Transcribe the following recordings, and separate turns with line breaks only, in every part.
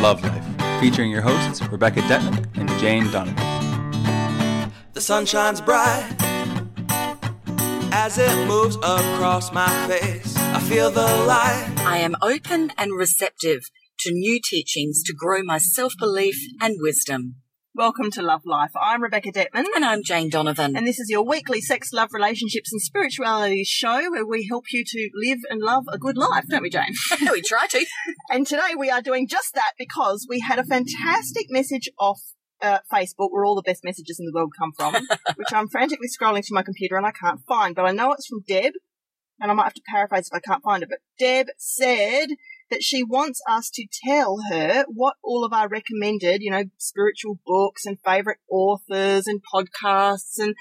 Love Life, featuring your hosts Rebecca Detman and Jane Donovan.
The sun shines bright as it moves across my face. I feel the light.
I am open and receptive to new teachings to grow my self belief and wisdom.
Welcome to Love Life. I'm Rebecca Detman.
And I'm Jane Donovan.
And this is your weekly sex, love, relationships, and spirituality show where we help you to live and love a good life, don't we, Jane?
we try to.
and today we are doing just that because we had a fantastic message off uh, Facebook where all the best messages in the world come from, which I'm frantically scrolling through my computer and I can't find, but I know it's from Deb, and I might have to paraphrase if I can't find it, but Deb said, that she wants us to tell her what all of our recommended, you know, spiritual books and favorite authors and podcasts and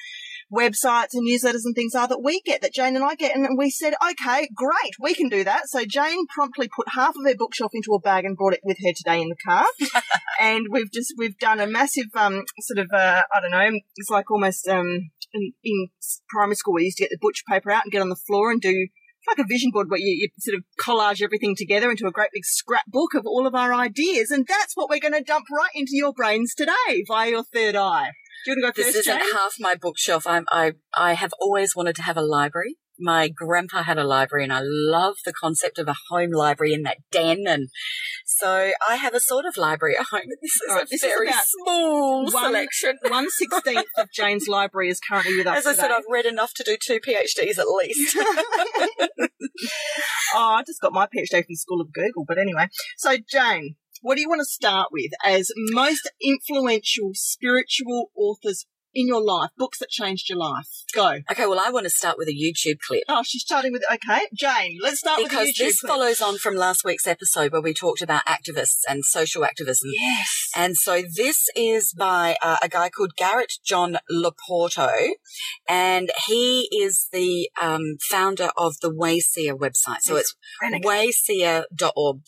websites and newsletters and things are that we get, that Jane and I get. And we said, okay, great, we can do that. So Jane promptly put half of her bookshelf into a bag and brought it with her today in the car. and we've just, we've done a massive, um, sort of, uh, I don't know, it's like almost, um, in, in primary school, we used to get the butcher paper out and get on the floor and do like a vision board where you, you, sort of collage everything together into a great big scrapbook of all of our ideas. And that's what we're going to dump right into your brains today via your third eye. Do you want to go
first?
This
isn't half my bookshelf. I'm, I, I have always wanted to have a library my grandpa had a library and I love the concept of a home library in that den. And so I have a sort of library at home. This is right, a this very is small one, selection.
One sixteenth of Jane's library is currently with us.
As I
today.
said, I've read enough to do two PhDs at least.
oh, I just got my PhD from the School of Google. But anyway, so Jane, what do you want to start with as most influential spiritual authors in your life, books that changed your life? Go.
Okay, well, I want to start with a YouTube clip.
Oh, she's starting with, okay. Jane, let's start
because
with Because
this clip. follows on from last week's episode where we talked about activists and social activism.
Yes.
And so this is by uh, a guy called Garrett John Loporto, and he is the um, founder of the Wayseer website. So it's wayseer.org.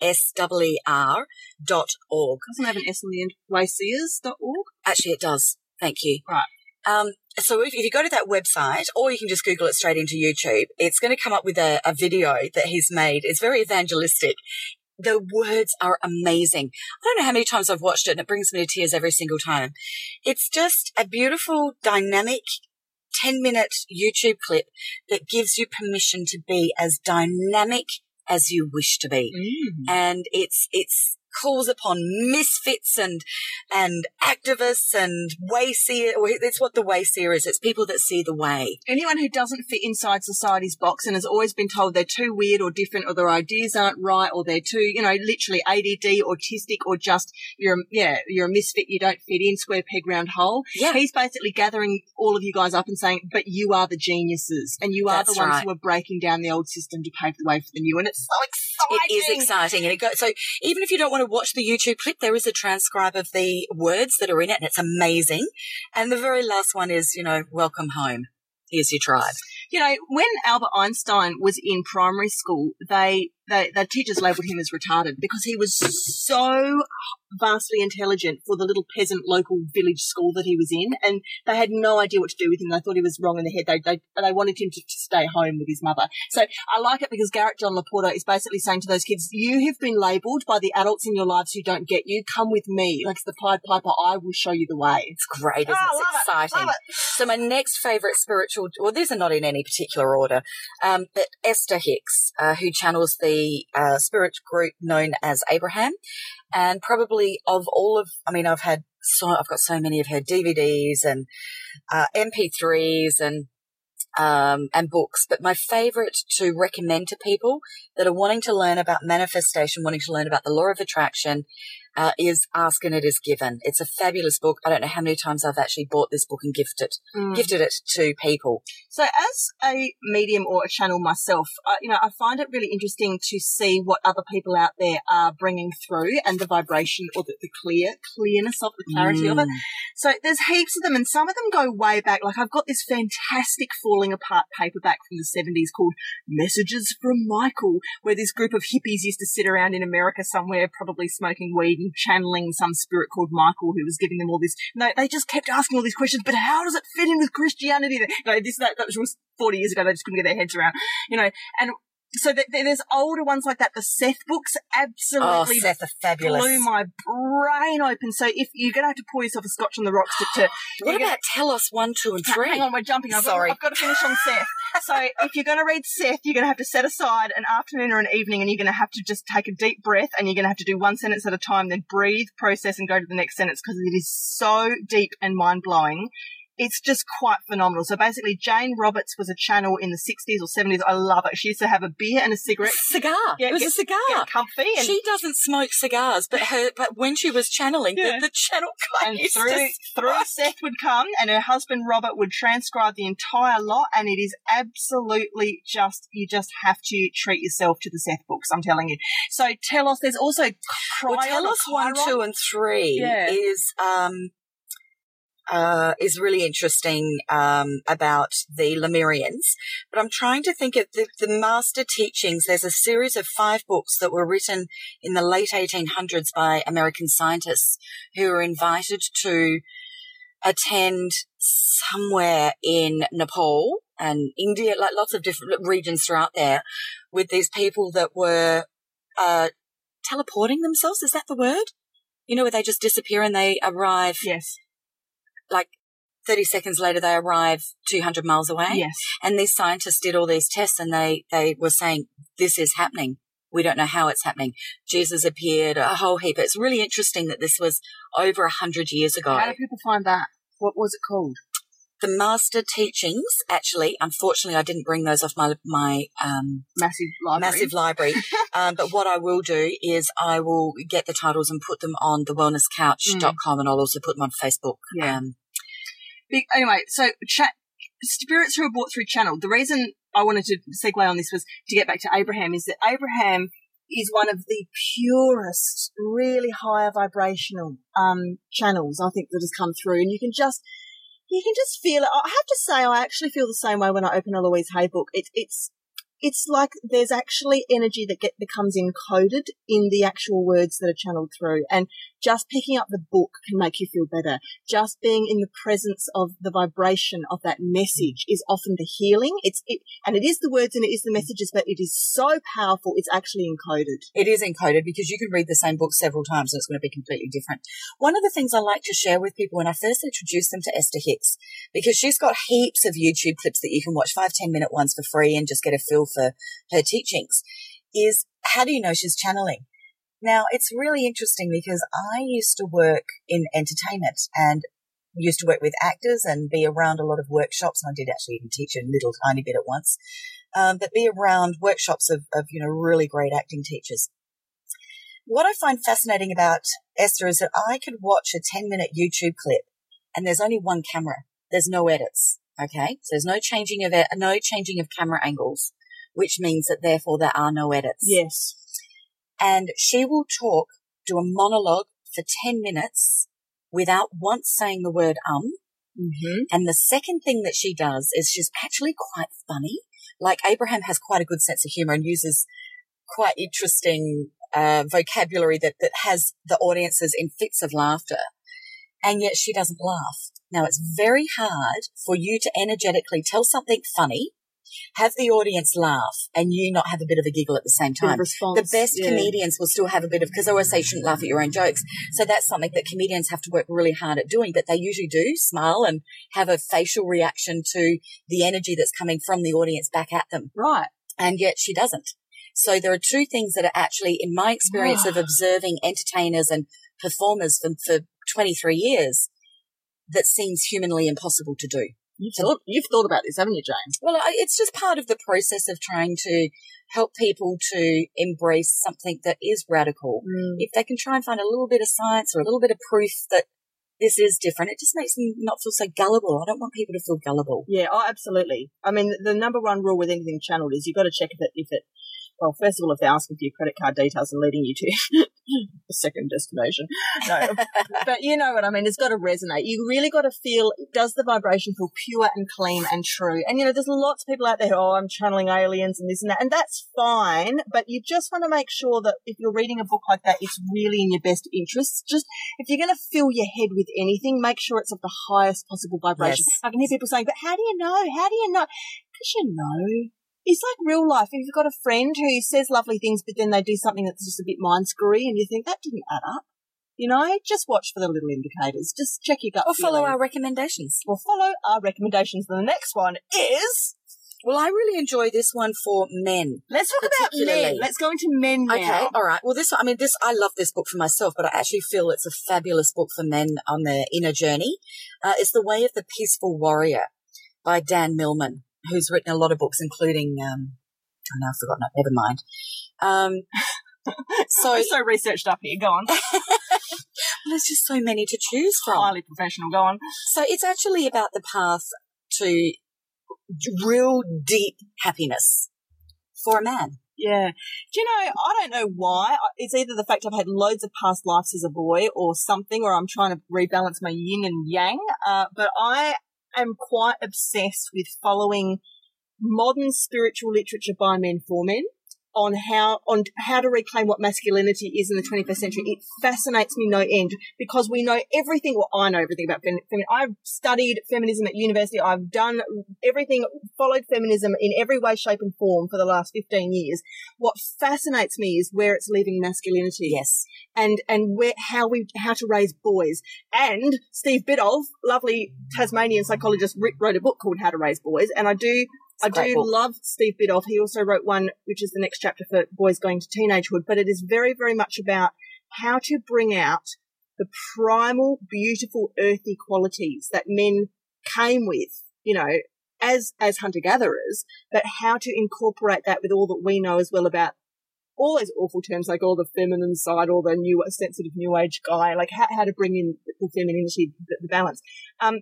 W-A-Y-S-E-E-R dot org.
Doesn't have an S on the end. Wayseers dot org.
Actually, it does. Thank you.
Right.
Um, so if, if, you go to that website, or you can just Google it straight into YouTube, it's going to come up with a, a video that he's made. It's very evangelistic. The words are amazing. I don't know how many times I've watched it and it brings me to tears every single time. It's just a beautiful, dynamic 10 minute YouTube clip that gives you permission to be as dynamic as you wish to be.
Mm.
And it's, it's, calls upon misfits and and activists and wayseer. It's what the wayseer is. It's people that see the way.
Anyone who doesn't fit inside society's box and has always been told they're too weird or different or their ideas aren't right or they're too, you know, literally ADD, autistic or just you're, yeah, you're a misfit. You don't fit in square peg round hole.
Yeah.
He's basically gathering all of you guys up and saying, but you are the geniuses and you are
That's
the ones
right.
who are breaking down the old system to pave the way for the new. And it's so exciting.
It is exciting. And it goes, so even if you don't want to watch the YouTube clip, there is a transcribe of the words that are in it and it's amazing. And the very last one is, you know, welcome home. Here's your tribe.
You know, when Albert Einstein was in primary school, they the, the teachers labelled him as retarded because he was so vastly intelligent for the little peasant local village school that he was in, and they had no idea what to do with him. They thought he was wrong in the head. They they, they wanted him to, to stay home with his mother. So I like it because Garrett John Loporto is basically saying to those kids, "You have been labelled by the adults in your lives who don't get you. Come with me, like the Pied Piper. I will show you the way."
It's great, isn't
oh,
it? It's exciting.
It, it.
So my next favourite spiritual, well, these are not in any particular order, um, but Esther Hicks, uh, who channels the uh, spirit group known as Abraham, and probably of all of, I mean, I've had so, I've got so many of her DVDs and uh, MP3s and um, and books, but my favorite to recommend to people that are wanting to learn about manifestation, wanting to learn about the law of attraction, uh, is Ask and It Is Given. It's a fabulous book. I don't know how many times I've actually bought this book and gifted
Mm.
gifted it to people.
So, as a medium or a channel myself, I, you know, I find it really interesting to see what other people out there are bringing through and the vibration or the, the clear clearness of the clarity of it.
Mm.
So, there's heaps of them, and some of them go way back. Like, I've got this fantastic falling apart paperback from the 70s called Messages from Michael, where this group of hippies used to sit around in America somewhere, probably smoking weed channeling some spirit called Michael who was giving them all this. No, they just kept asking all these questions, but how does it fit in with Christianity? Know, this, that, that was 40 years ago. They just couldn't get their heads around, you know, and so th- th- there's older ones like that. The Seth books
Oh,
absolutely
Seth, are fabulous.
blew my brain open. So if you're going to have to pour yourself a scotch on the rocks to, to
what
gonna-
about Telos 1, 2, and 3?
Hang on, we're jumping. I've,
Sorry.
Got, I've got to finish on Seth. So if you're going to read Seth, you're going to have to set aside an afternoon or an evening and you're going to have to just take a deep breath and you're going to have to do one sentence at a time, then breathe, process, and go to the next sentence because it is so deep and mind blowing. It's just quite phenomenal. So basically, Jane Roberts was a channel in the 60s or 70s. I love it. She used to have a beer and a cigarette.
Cigar.
Yeah,
it was
get-
a cigar.
Get comfy and
She doesn't smoke cigars, but her but when she was channeling,
Yeah.
the, the channel guy
and
used
through
to
through Seth would come, and her husband Robert would transcribe the entire lot, and it is absolutely just you just have to treat yourself to the Seth books. I'm telling you. So tell us. There's also Kryon
Well, Telos one, two, and three
Yeah.
is um uh is really interesting um about the Lemurians. But I'm trying to think of the, the master teachings. There's a series of five books that were written in the late 1800s by American scientists who were invited to attend somewhere in Nepal and India, like lots of different regions throughout there, with these people that were uh, teleporting themselves. Is that the word? You know, where they just disappear and they arrive
Yes.
Like 30 seconds later, they arrive 200 miles away.
Yes.
And these scientists did all these tests and they, they were saying, this is happening. We don't know how it's happening. Jesus appeared, a whole heap. It's really interesting that this was over a hundred years ago.
How do people find that? What was it called?
The master teachings, actually, unfortunately, I didn't bring those off my, my, um,
Massive library.
massive library. um, but what I will do is I will get the titles and put them on the wellnesscouch.com and I'll also put them on Facebook.
Yeah.
Um,
anyway, so chat, spirits who are brought through channel. The reason I wanted to segue on this was to get back to Abraham is that Abraham is one of the purest, really higher vibrational um, channels I think that has come through, and you can just you can just feel it. I have to say, I actually feel the same way when I open a Louise Hay book. It's it's it's like there's actually energy that get becomes encoded in the actual words that are channeled through, and just picking up the book can make you feel better. Just being in the presence of the vibration of that message is often the healing. It's it, and it is the words and it is the messages, but it is so powerful. It's actually encoded.
It is encoded because you can read the same book several times and it's going to be completely different. One of the things I like to share with people when I first introduce them to Esther Hicks, because she's got heaps of YouTube clips that you can watch, five, 10 minute ones for free and just get a feel for her teachings, is how do you know she's channeling? Now, it's really interesting because I used to work in entertainment and used to work with actors and be around a lot of workshops. I did actually even teach a little tiny bit at once. Um, but be around workshops of, of, you know, really great acting teachers. What I find fascinating about Esther is that I could watch a 10 minute YouTube clip and there's only one camera. There's no edits. Okay. So there's no changing of, no changing of camera angles, which means that therefore there are no edits.
Yes.
And she will talk, do a monologue for 10 minutes without once saying the word um.
Mm-hmm.
And the second thing that she does is she's actually quite funny. Like Abraham has quite a good sense of humor and uses quite interesting uh, vocabulary that, that has the audiences in fits of laughter. And yet she doesn't laugh. Now it's very hard for you to energetically tell something funny, have the audience laugh, and you not have a bit of a giggle at the same time.
response.
The best
yeah.
comedians will still have a bit of, because I always say you shouldn't laugh at your own jokes. So that's something that comedians have to work really hard at doing, but they usually do smile and have a facial reaction to the energy that's coming from the audience back at them.
Right.
And yet she doesn't. So there are two things that are actually, in my experience of ah. observing entertainers and performers for, for 23 years, that seems humanly impossible to do.
You've thought, you've thought about this, haven't you, Jane?
Well, it's just part of the process of trying to help people to embrace something that is radical. Mm. If they can try and find a little bit of science or a little bit of proof that this is different, it just makes them not feel so gullible. I don't want people to feel gullible.
Yeah, oh, absolutely. I mean, the number one rule with anything channeled is you've got to check if it, if it, well, first of all, if they're asking for your credit card details and leading you to a second destination. No, but you know what I mean. It's got to resonate. You really got to feel, does the vibration feel pure and clean and true? And you know, there's lots of people out there who, oh, I'm channeling aliens and this and that, and that's fine, but you just want to make sure that if you're reading a book like that, it's really in your best interests. Just, if you're going to fill your head with anything, make sure it's of the highest possible vibration.
Yes.
I can hear people saying, but how do you know? How do you know? Because you know. It's like real life. If you've got a friend who says lovely things, but then they do something that's just a bit mind screwy, and you think that didn't add up. You know, just watch for the little indicators. Just check your gut.
Or follow
feeling.
our recommendations.
Well, follow our recommendations. The next one is
Well, I really enjoy this one for men.
let's talk about men. Let's go into men now.
Okay, all right. Well, this I mean, this I love this book for myself, but I actually feel it's a fabulous book for men on their inner journey. Uh, it's The Way of the Peaceful Warrior by Dan Millman, who's written a lot of books, including um, oh, no, I've forgotten it. Never mind. Um, so
so researched up here. Go on.
there's just so many to choose from.
Highly professional. Go on.
So it's actually about the path to real deep happiness for a man.
Yeah. Do you know, I don't know why. It's either the fact I've had loads of past lives as a boy or something, or I'm trying to rebalance my yin and yang. Uh, but I am quite obsessed with following modern spiritual literature by men for men on how on how to reclaim what masculinity is in the 21st century. It fascinates me no end because we know everything. Well, I know everything about feminism. I've studied feminism at university. I've done everything, followed feminism in every way, shape, and form for the last 15 years. What fascinates me is where it's leaving masculinity
Yes.
and and where how we how to raise boys. And Steve Biddulph, lovely Tasmanian psychologist, wrote a book called How to Raise Boys. And I do I do
book.
love Steve Biddulph. He also wrote one which is the next chapter for boys going to teenagehood. But it is very very much about how to bring out the primal, beautiful, earthy qualities that men came with. You know. As, as hunter gatherers, but how to incorporate that with all that we know as well about all those awful terms like all the feminine side, all the new sensitive new age guy, like how, how to bring in the femininity, the, the balance. Um,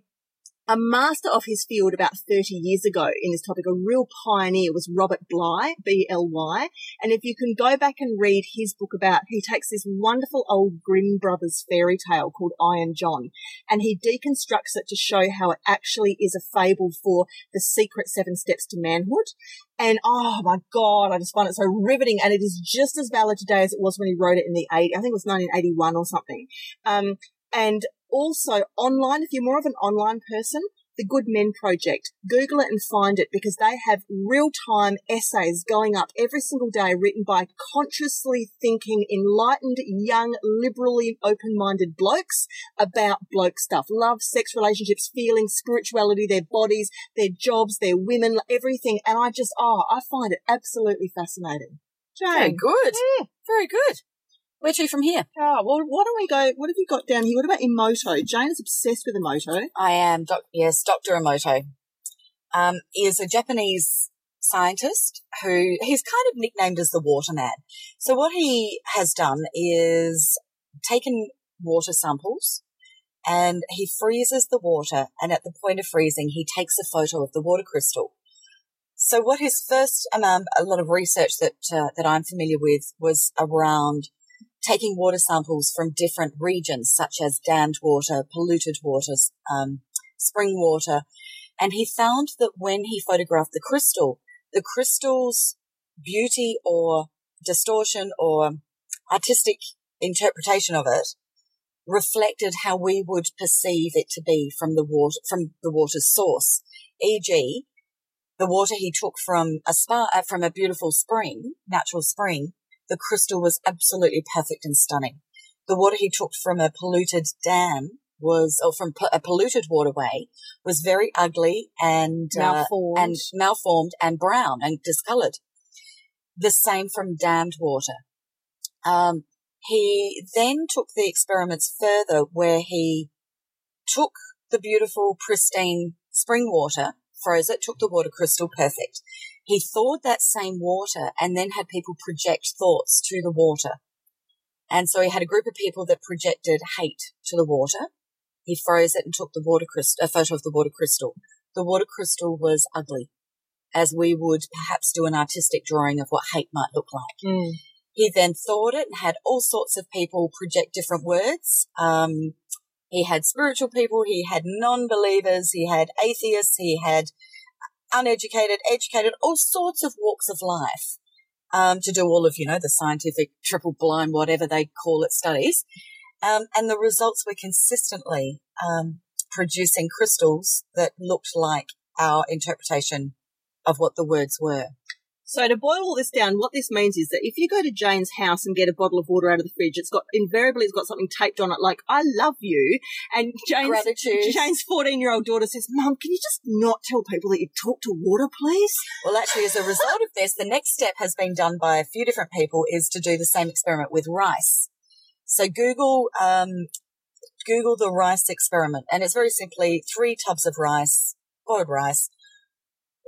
a master of his field about 30 years ago in this topic, a real pioneer was Robert Bly, B-L-Y. And if you can go back and read his book about, he takes this wonderful old Grimm Brothers fairy tale called Iron John and he deconstructs it to show how it actually is a fable for the secret seven steps to manhood. And oh my God, I just find it so riveting. And it is just as valid today as it was when he wrote it in the 80, I think it was 1981 or something. Um, and also online, if you're more of an online person, the Good Men Project, Google it and find it because they have real time essays going up every single day written by consciously thinking, enlightened, young, liberally open minded blokes about bloke stuff. Love, sex, relationships, feelings, spirituality, their bodies, their jobs, their women, everything. And I just, oh, I find it absolutely fascinating.
Very
Jane.
good.
Yeah.
Very good. Where to from here?
Oh, well, why don't we go? What have you got down here? What about Emoto? Jane is obsessed with Emoto.
I am, doc- yes, Dr. Emoto. Um, is a Japanese scientist who he's kind of nicknamed as the water man. So what he has done is taken water samples and he freezes the water and at the point of freezing he takes a photo of the water crystal. So what his first um, a lot of research that uh, that I'm familiar with was around taking water samples from different regions such as dammed water, polluted water, um, spring water, and he found that when he photographed the crystal, the crystal's beauty or distortion or artistic interpretation of it reflected how we would perceive it to be from the water, from the water's source. E.g., the water he took from a spa, uh, from a beautiful spring, natural spring, the crystal was absolutely perfect and stunning. The water he took from a polluted dam was, or from a polluted waterway, was very ugly and uh,
Malformed.
and malformed and brown and discolored. The same from dammed water. Um, he then took the experiments further where he took the beautiful, pristine spring water, froze it, took the water crystal perfect. He thawed that same water and then had people project thoughts to the water. And so he had a group of people that projected hate to the water. He froze it and took the water crystal, a photo of the water crystal. The water crystal was ugly, as we would perhaps do an artistic drawing of what hate might look like.
Mm.
He then thawed it and had all sorts of people project different words. Um, he had spiritual people, he had non-believers, he had atheists, he had uneducated, educated, all sorts of walks of life. Um, to do all of, you know, the scientific triple blind, whatever they call it studies. Um, and the results were consistently, um, producing crystals that looked like our interpretation of what the words were.
So to boil all this down, what this means is that if you go to Jane's house and get a bottle of water out of the fridge, it's got invariably it's got something taped on it like "I love you," and Jane's
Gratitude.
Jane's fourteen year old daughter says, "Mum, can you just not tell people that you talk to water, please?"
Well, actually, as a result of this, the next step has been done by a few different people is to do the same experiment with rice. So Google, um, Google the rice experiment, and it's very simply three tubs of rice, boiled rice,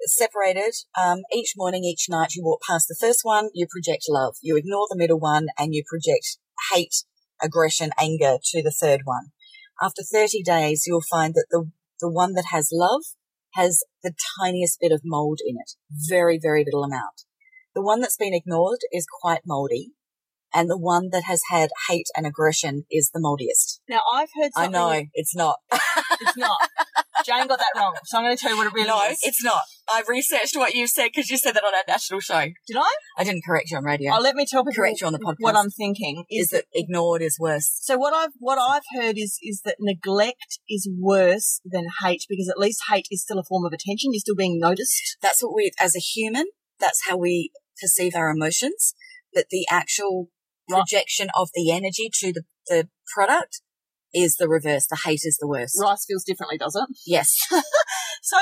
separated. Um, each morning, each night, you walk past the first one, you project love. You ignore the middle one, and you project hate, aggression, anger to the third one. After 30 days, you'll find that the the one that has love has the tiniest bit of mold in it. Very, very little amount. The one that's been ignored is quite moldy. And the one that has had hate and aggression is the moldiest.
Now I've heard
I know, it's not.
it's not. Jane got that wrong, so I'm going to tell you what it really
no,
is.
it's not. I researched what you said because you said that on our national show.
Did I?
I didn't correct you on radio.
Oh, let me tell people
Correct you on the podcast.
what I'm thinking is,
is that ignored is worse.
So what I've what I've heard is is that neglect is worse than hate because at least hate is still a form of attention. You're still being noticed.
That's what we, as a human, that's how we perceive our emotions. But the actual. Projection of the energy to the, the product is the reverse. The hate is the worst.
Rice feels differently, does it?
Yes.
So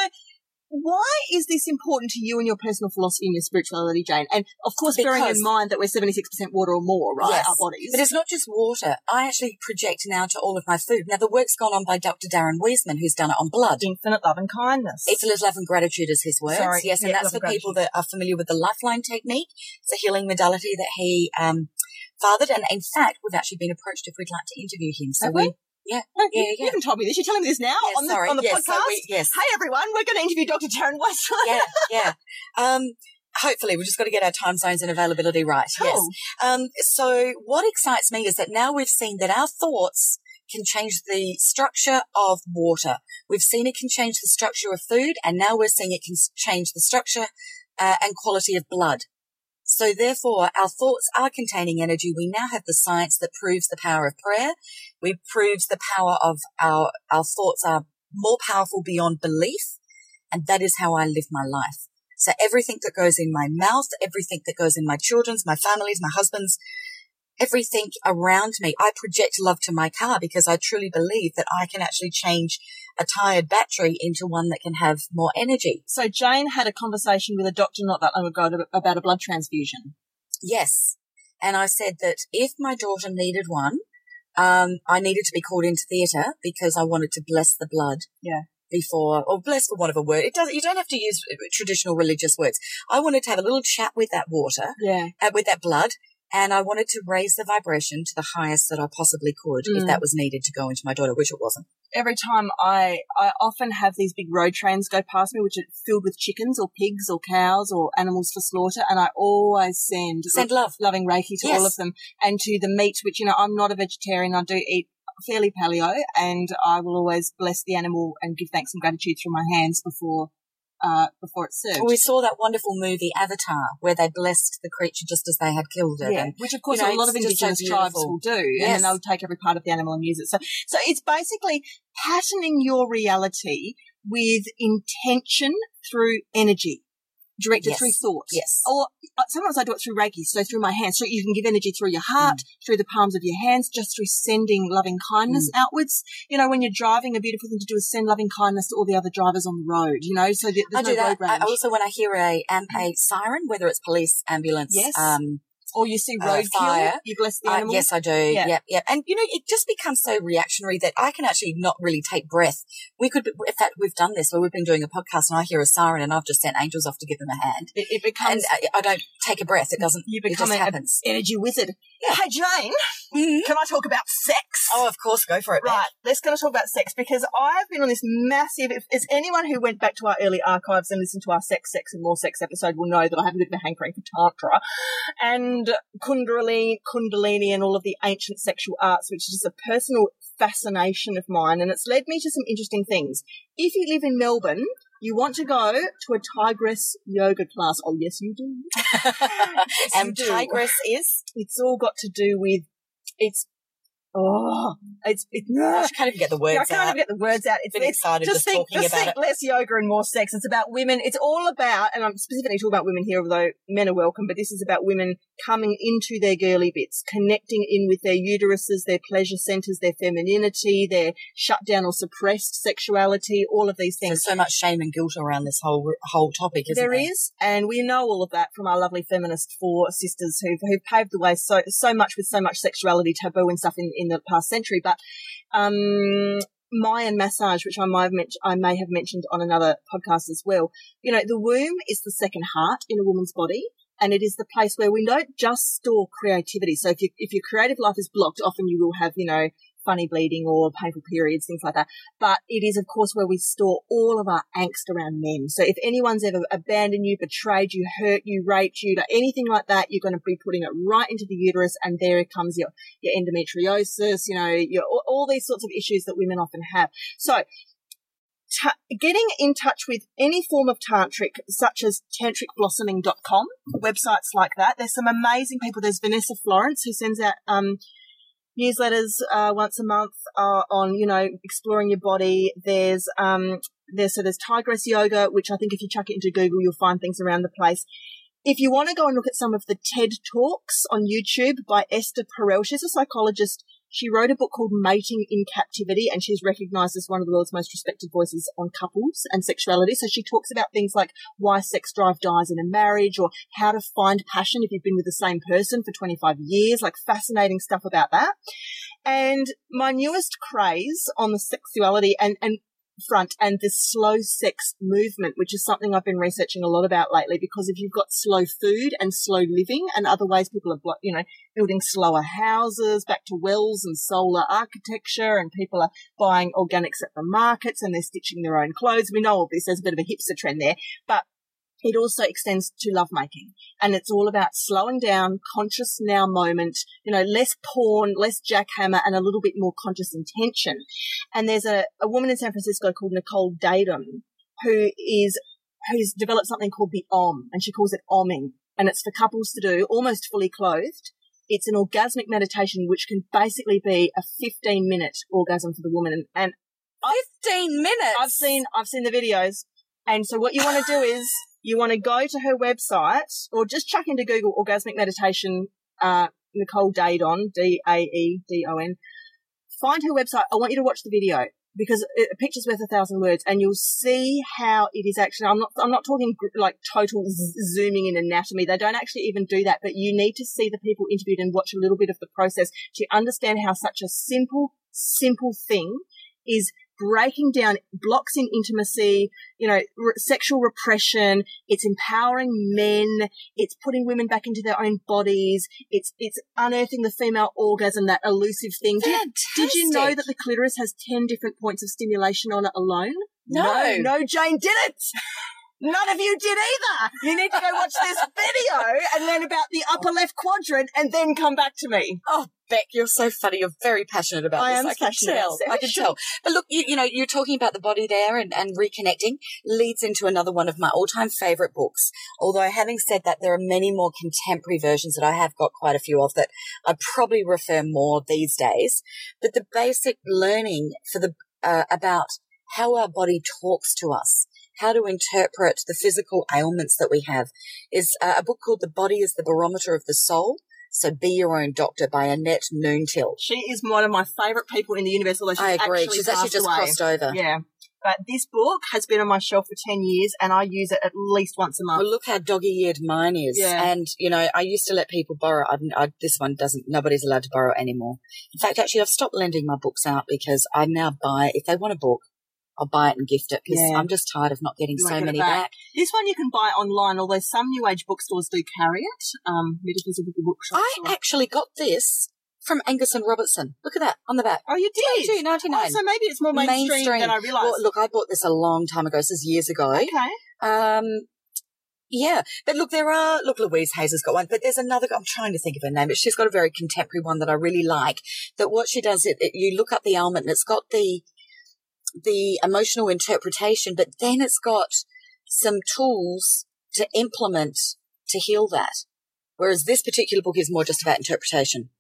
why is this important to you and your personal philosophy and your spirituality, Jane? And of course, bearing in mind that we're 76% water or more, right?
Yes.
Our bodies.
But it's not just water. I actually project now to all of my food. Now the work's gone on by Dr. Darren Weissman, who's done it on blood.
infinite love and kindness.
It's a little love and gratitude is his words.
Sorry,
yes, and that's for people that are familiar with the lifeline technique. It's a healing modality that he um, fathered, and in fact, we've actually been approached if we'd like to interview him. So we, yeah,
No,
yeah,
you,
yeah.
you haven't told me this. You're telling me this now
yeah,
on the,
sorry,
on the
yes,
podcast.
so we, yes,
Hey everyone, we're going to interview Dr. Taryn Westland.
yeah, yeah. Um, hopefully, we've just got to get our time zones and availability right. Yes. Um, so what excites me is that now we've seen that our thoughts can change the structure of water. We've seen it can change the structure of food, and now we're seeing it can change the structure uh, and quality of blood. So therefore, our thoughts are containing energy. We now have the science that proves the power of prayer. We proves the power of our, our thoughts are more powerful beyond belief. And that is how I live my life. So everything that goes in my mouth, everything that goes in my children's, my family's, my husband's, everything around me, I project love to my car because I truly believe that I can actually change a tired battery into one that can have more energy.
So Jane had a conversation with a doctor not that long ago about a blood transfusion.
Yes. And I said that if my daughter needed one, um, I needed to be called into theatre because I wanted to bless the blood.
Yeah.
Before, or bless for want of a word. It doesn't, you don't have to use traditional religious words. I wanted to have a little chat with that water,
Yeah.
uh, with that blood, and I wanted to raise the vibration to the highest that I possibly could if
Mm.
that was needed to go into my daughter, which it wasn't.
Every time I, I often have these big road trains go past me, which are filled with chickens or pigs or cows or animals for slaughter, and I always send
Send love.
loving Reiki to
Yes.
all of them and to the meat, which, you know, I'm not a vegetarian. I do eat fairly paleo and I will always bless the animal and give thanks and gratitude through my hands before, uh, before it's served.
We saw that wonderful movie Avatar where they blessed the creature just as they had killed it.
Yeah,
And
which of course
you know,
a lot of
just so
indigenous tribes will do, and
Yes.
then they'll take every part of the animal and use it. So, so it's basically patterning your reality with intention through energy, directed
Yes.
through thought.
yes.
Or uh, sometimes I do it through Reiki, so through my hands. So you can give energy through your heart,
Mm.
through the palms of your hands, just through sending loving kindness outwards. You know, when you're driving, a beautiful thing to do is send loving kindness to all the other drivers on the road. You know, so that
I
there's
do that.
road
I also, when I hear a, am- a siren, whether it's police, ambulance,
Yes.
um,
or you see
uh,
roadkill,
fire.
you bless the
uh,
animal.
yes, I do.
Yeah.
Yeah. yeah, And you know, it just becomes so reactionary that I can actually not really take breath. We could, in fact, we've done this where we've been doing a podcast and I hear a siren and I've just sent angels off to give them a hand.
It, it
And
becomes
I, I don't take a breath. It doesn't,
you
it just
become a,
happens.
energy wizard.
Yeah.
Hey Jane,
Mhm.
can I talk about sex?
Oh, of course, go for it.
Right, let's go to talk about sex because I've been on this massive. If there's anyone who went back to our early archives and listened to our sex, sex, and more sex episode will know that I have a bit of a hankering for tantra and kundalini, kundalini, and all of the ancient sexual arts, which is a personal fascination of mine, and it's led me to some interesting things. If you live in Melbourne. You want to go to a tigress yoga class? Oh yes, you do. Yes, you
and
do.
tigress is
It's all got to do with it's oh, it's.
I can't even get the words
I can't
out.
even get the words out. It's,
Been
it's
excited just
think,
talking
just
about
think
it.
less yoga and more sex. It's about women. It's all about, and I'm specifically talking about women here, although men are welcome. But this is about women coming into their girly bits, connecting in with their uteruses, their pleasure centers, their femininity, their shut down or suppressed sexuality, all of these things.
There's so much shame and guilt around this whole whole topic, isn't
There
there?
is, and we know all of that from our lovely feminist four sisters who've, who've paved the way so so much with so much sexuality taboo and stuff in, in the past century. But um, Mayan massage, which I might have mentioned, I may have mentioned on another podcast as well. You know, the womb is the second heart in a woman's body. And it is the place where we don't just store creativity. So if you, if your creative life is blocked, often you will have, you know, funny bleeding or painful periods, things like that. But it is, of course, where we store all of our angst around men. So if anyone's ever abandoned you, betrayed you, hurt you, raped you, anything like that, you're going to be putting it right into the uterus, and there comes your your endometriosis. You know, your all, these sorts of issues that women often have. So. Ta- getting in touch with any form of tantric, such as tantricblossoming.com, websites like that. There's some amazing people. There's Vanessa Florence who sends out um, newsletters uh, once a month uh, on you know exploring your body. There's um there's so there's Tigress Yoga, which I think if you chuck it into Google, you'll find things around the place. If you want to go and look at some of the TED talks on YouTube by Esther Perel, she's a psychologist. She wrote a book called Mating in Captivity, and she's recognized as one of the world's most respected voices on couples and sexuality. So she talks about things like why sex drive dies in a marriage or how to find passion if you've been with the same person for 25 years, like fascinating stuff about that. And my newest craze on the sexuality and, and front and the slow sex movement, which is something I've been researching a lot about lately because if you've got slow food and slow living and other ways people are, you know, building slower houses back to wells and solar architecture and people are buying organics at the markets and they're stitching their own clothes. We know all this. There's a bit of a hipster trend there, but it also extends to lovemaking and it's all about slowing down, conscious now moment, you know, less porn, less jackhammer and a little bit more conscious intention. And there's a, a woman in San Francisco called Nicole Daedone who is, who's developed something called the OM and she calls it OMing and it's for couples to do almost fully clothed. It's an orgasmic meditation which can basically be a 15 minute orgasm for the woman and, and
15 minutes.
I've seen I've seen the videos. And so what you want to do is you want to go to her website or just chuck into Google orgasmic meditation uh Nicole Daedone, D A E D O N. Find her website. I want you to watch the video because a picture's worth a thousand words and you'll see how it is actually I'm not I'm not talking like total z- zooming in anatomy. They don't actually even do that, but you need to see the people interviewed and watch a little bit of the process to understand how such a simple simple thing is breaking down blocks in intimacy, you know, re- sexual repression. It's empowering men. It's putting women back into their own bodies. It's, it's unearthing the female orgasm, that elusive thing. Did, did you know that the clitoris has 10 different points of stimulation on it alone?
No.
No, no Jane didn't. None of you did either. You need to go watch this video and learn about the upper left quadrant and then come back to me.
Oh, Beck, you're so funny. You're very passionate about
I
this.
am
I can
passionate
tell. I can tell. But look, you, you know, you're talking about the body there and, and reconnecting leads into another one of my all-time favorite books. Although having said that, there are many more contemporary versions that I have got quite a few of that I probably refer more these days. But the basic learning for the, uh, about how our body talks to us, how to interpret the physical ailments that we have is a book called The Body is the Barometer of the Soul. So Be Your Own Doctor by Annette Noontil.
She is one of my favourite people in the universe, although she's
I agree.
actually
She's actually just
away.
crossed over.
Yeah. But this book has been on my shelf for 10 years and I use it at least once a month.
Well, look how doggy-eared mine is.
Yeah.
And, you know, I used to let people borrow. I, I, this one doesn't, nobody's allowed to borrow anymore. In fact, actually, I've stopped lending my books out because I now buy, if they want a book, I'll buy it and gift it because
Yeah.
I'm just tired of not getting
You
so
get
many
back.
back.
This one you can buy online, although some new age bookstores do carry it. Um, metaphysical bookshops.
I
or-
actually got this from Angus and Robertson. Look at that on the back.
oh, you did?
Two ninety
Oh,
nine.
so maybe it's more mainstream, than I realised.
Well, look, I bought this a long time ago. This is years ago.
okay.
Um, yeah, but look, there are, look, Louise Hayes has got one, but there's another, I'm trying to think of her name, but she's got a very contemporary one that I really like. That what she does, it, it you look up the ailment and it's got the, the emotional interpretation, but then it's got some tools to implement to heal that. Whereas this particular book is more just about interpretation.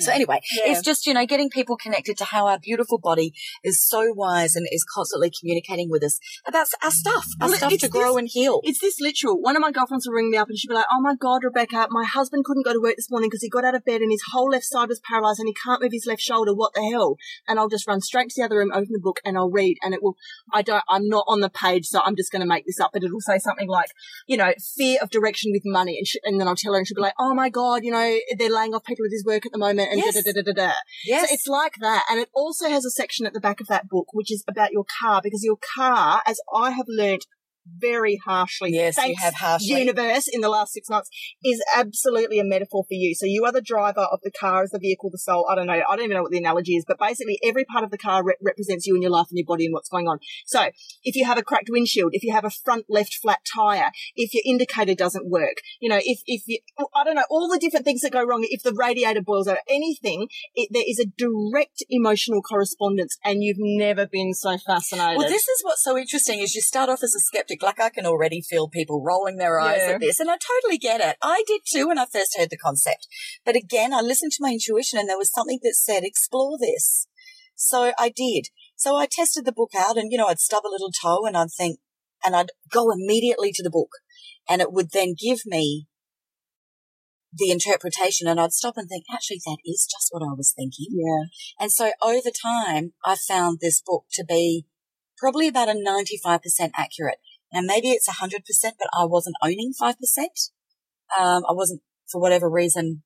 So anyway,
Yeah.
it's just, you know, getting people connected to how our beautiful body is so wise and is constantly communicating with us about our stuff, our
Well,
stuff to grow
this-
and heal.
It's this literal. One of my girlfriends will ring me up and she'll be like, "Oh my god, Rebecca, my husband couldn't go to work this morning because he got out of bed and his whole left side was paralyzed and he can't move his left shoulder. What the hell?" And I'll just run straight to the other room, open the book, and I'll read. And it will. I don't. I'm not on the page, so I'm just going to make this up. But it'll say something like, you know, fear of direction with money, and, sh- and then I'll tell her, and she'll be like, "Oh my god, you know, they're laying off people at his work at the moment," and
Yes.
da da da da da.
Yes.
So it's like that. And it also has a section at the back of that book, which is about your car, because your car, as I have learnt very harshly,
yes, you have harshly.
universe in the last six months, is absolutely a metaphor for you. So you are the driver of the car as the vehicle, the soul. I don't know. I don't even know what the analogy is, but basically every part of the car re- represents you and your life and your body and what's going on. So if you have a cracked windshield, if you have a front left flat tire, if your indicator doesn't work, you know, if, if you, I don't know, all the different things that go wrong, if the radiator boils over, anything, it, there is a direct emotional correspondence and you've never been so fascinated.
Well, this is what's so interesting is you start off as a skeptic. Like I can already feel people rolling their eyes
Yeah.
at this and I totally get it. I did too when I first heard the concept. But again, I listened to my intuition and there was something that said, explore this. So I did. So I tested the book out and, you know, I'd stub a little toe and I'd think, and I'd go immediately to the book and it would then give me the interpretation and I'd stop and think, actually, that is just what I was thinking.
yeah.
And so over time, I found this book to be probably about a 95% accurate. Now maybe it's 100%, but I wasn't owning 5%. Um, I wasn't, for whatever reason,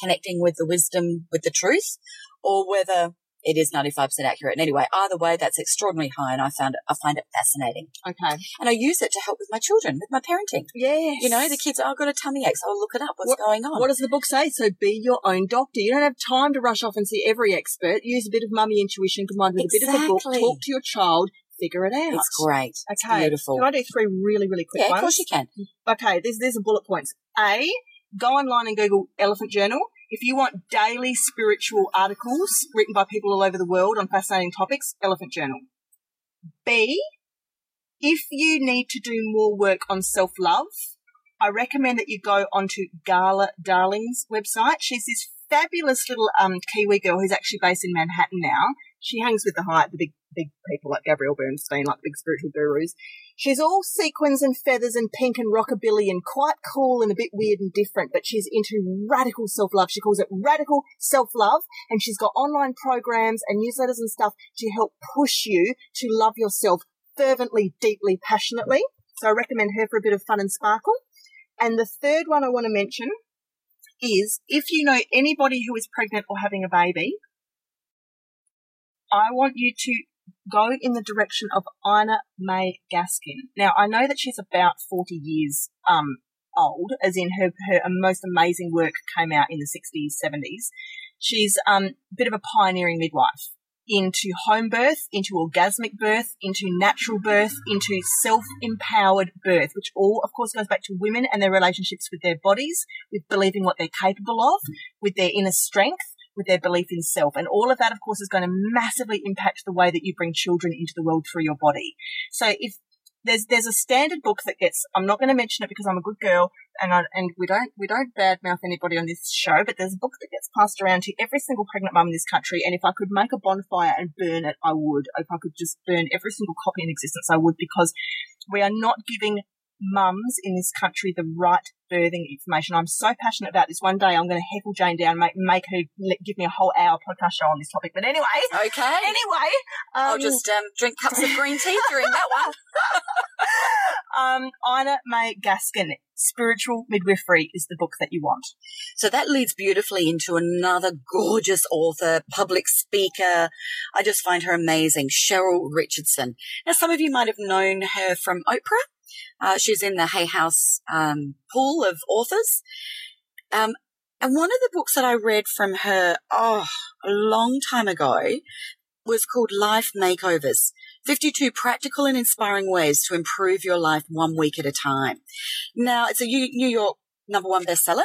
connecting with the wisdom, with the truth, or whether it is 95% accurate. And anyway, either way, that's extraordinarily high and I found it, I find it fascinating.
Okay.
And I use it to help with my children, with my parenting.
Yes.
You know, the kids, oh, I've got a tummy ache, so I'll look it up. What's going on?
What does the book say? So be your own doctor. You don't have time to rush off and see every expert. Use a bit of mummy intuition combined with a bit of the book. Talk to your child. Figure it out.
it's great. It's
Okay.
beautiful.
Can I do three really, really quick ones?
Yeah, of course you can.
Okay, there's there's a bullet points. A, go online and Google Elephant Journal. If you want daily spiritual articles written by people all over the world on fascinating topics, Elephant Journal. B, if you need to do more work on self love, I recommend that you go onto Gala Darling's website. She's this fabulous little um, Kiwi girl who's actually based in Manhattan now. She hangs with the high, the big, big people like Gabrielle Bernstein, like big spiritual gurus. She's all sequins and feathers and pink and rockabilly and quite cool and a bit weird and different, but she's into radical self-love. She calls it radical self-love and she's got online programs and newsletters and stuff to help push you to love yourself fervently, deeply, passionately. So I recommend her for a bit of fun and sparkle. And the third one I want to mention is if you know anybody who is pregnant or having a baby, I want you to go in the direction of Ina May Gaskin. Now, I know that she's about 40 years um, old, as in her, her most amazing work came out in the 60s, 70s. She's um, a bit of a pioneering midwife into home birth, into orgasmic birth, into natural birth, into self-empowered birth, which all, of course, goes back to women and their relationships with their bodies, with believing what they're capable of, with their inner strength, with their belief in self. And all of that, of course, is going to massively impact the way that you bring children into the world through your body. So if there's there's a standard book that gets I'm not going to mention it because I'm a good girl and I, and we don't we don't badmouth anybody on this show, but there's a book that gets passed around to every single pregnant mum in this country. And if I could make a bonfire and burn it, I would. If I could just burn every single copy in existence, I would because we are not giving mums in this country the right birthing information. I'm so passionate about this. One day I'm going to heckle Jane down, and make make her give me a whole hour podcast show on this topic. But anyway,
Okay.
anyway, um,
I'll just um, drink cups of green tea during that one.
um, Ina May Gaskin, Spiritual Midwifery is the book that you want.
So that leads beautifully into another gorgeous author, public speaker. I just find her amazing, Cheryl Richardson. Now, some of you might have known her from Oprah. Uh, she's in the Hay House um, pool of authors. Um, and one of the books that I read from her, oh, a long time ago, was called Life Makeovers 52 Practical and Inspiring Ways to Improve Your Life One Week at a Time. Now, it's a New York number one bestseller.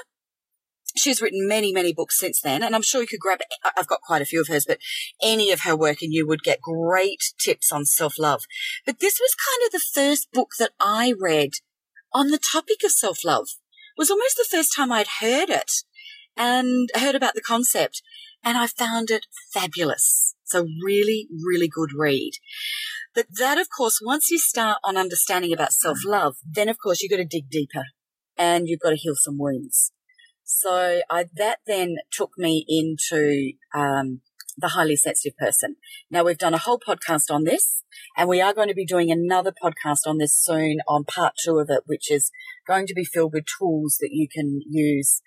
She's written many, many books since then, and I'm sure you could grab, I've got quite a few of hers, but any of her work and you would get great tips on self love. But this was kind of the first book that I read on the topic of self love. Was almost the first time I'd heard it. and heard about the concept and I found it fabulous. So really, really good read. But that, of course, once you start on understanding about self love, then of course you've got to dig deeper and you've got to heal some wounds. So I, that then took me into, um, the highly sensitive person. Now we've done a whole podcast on this and we are going to be doing another podcast on this soon on part two of it, which is going to be filled with tools that you can use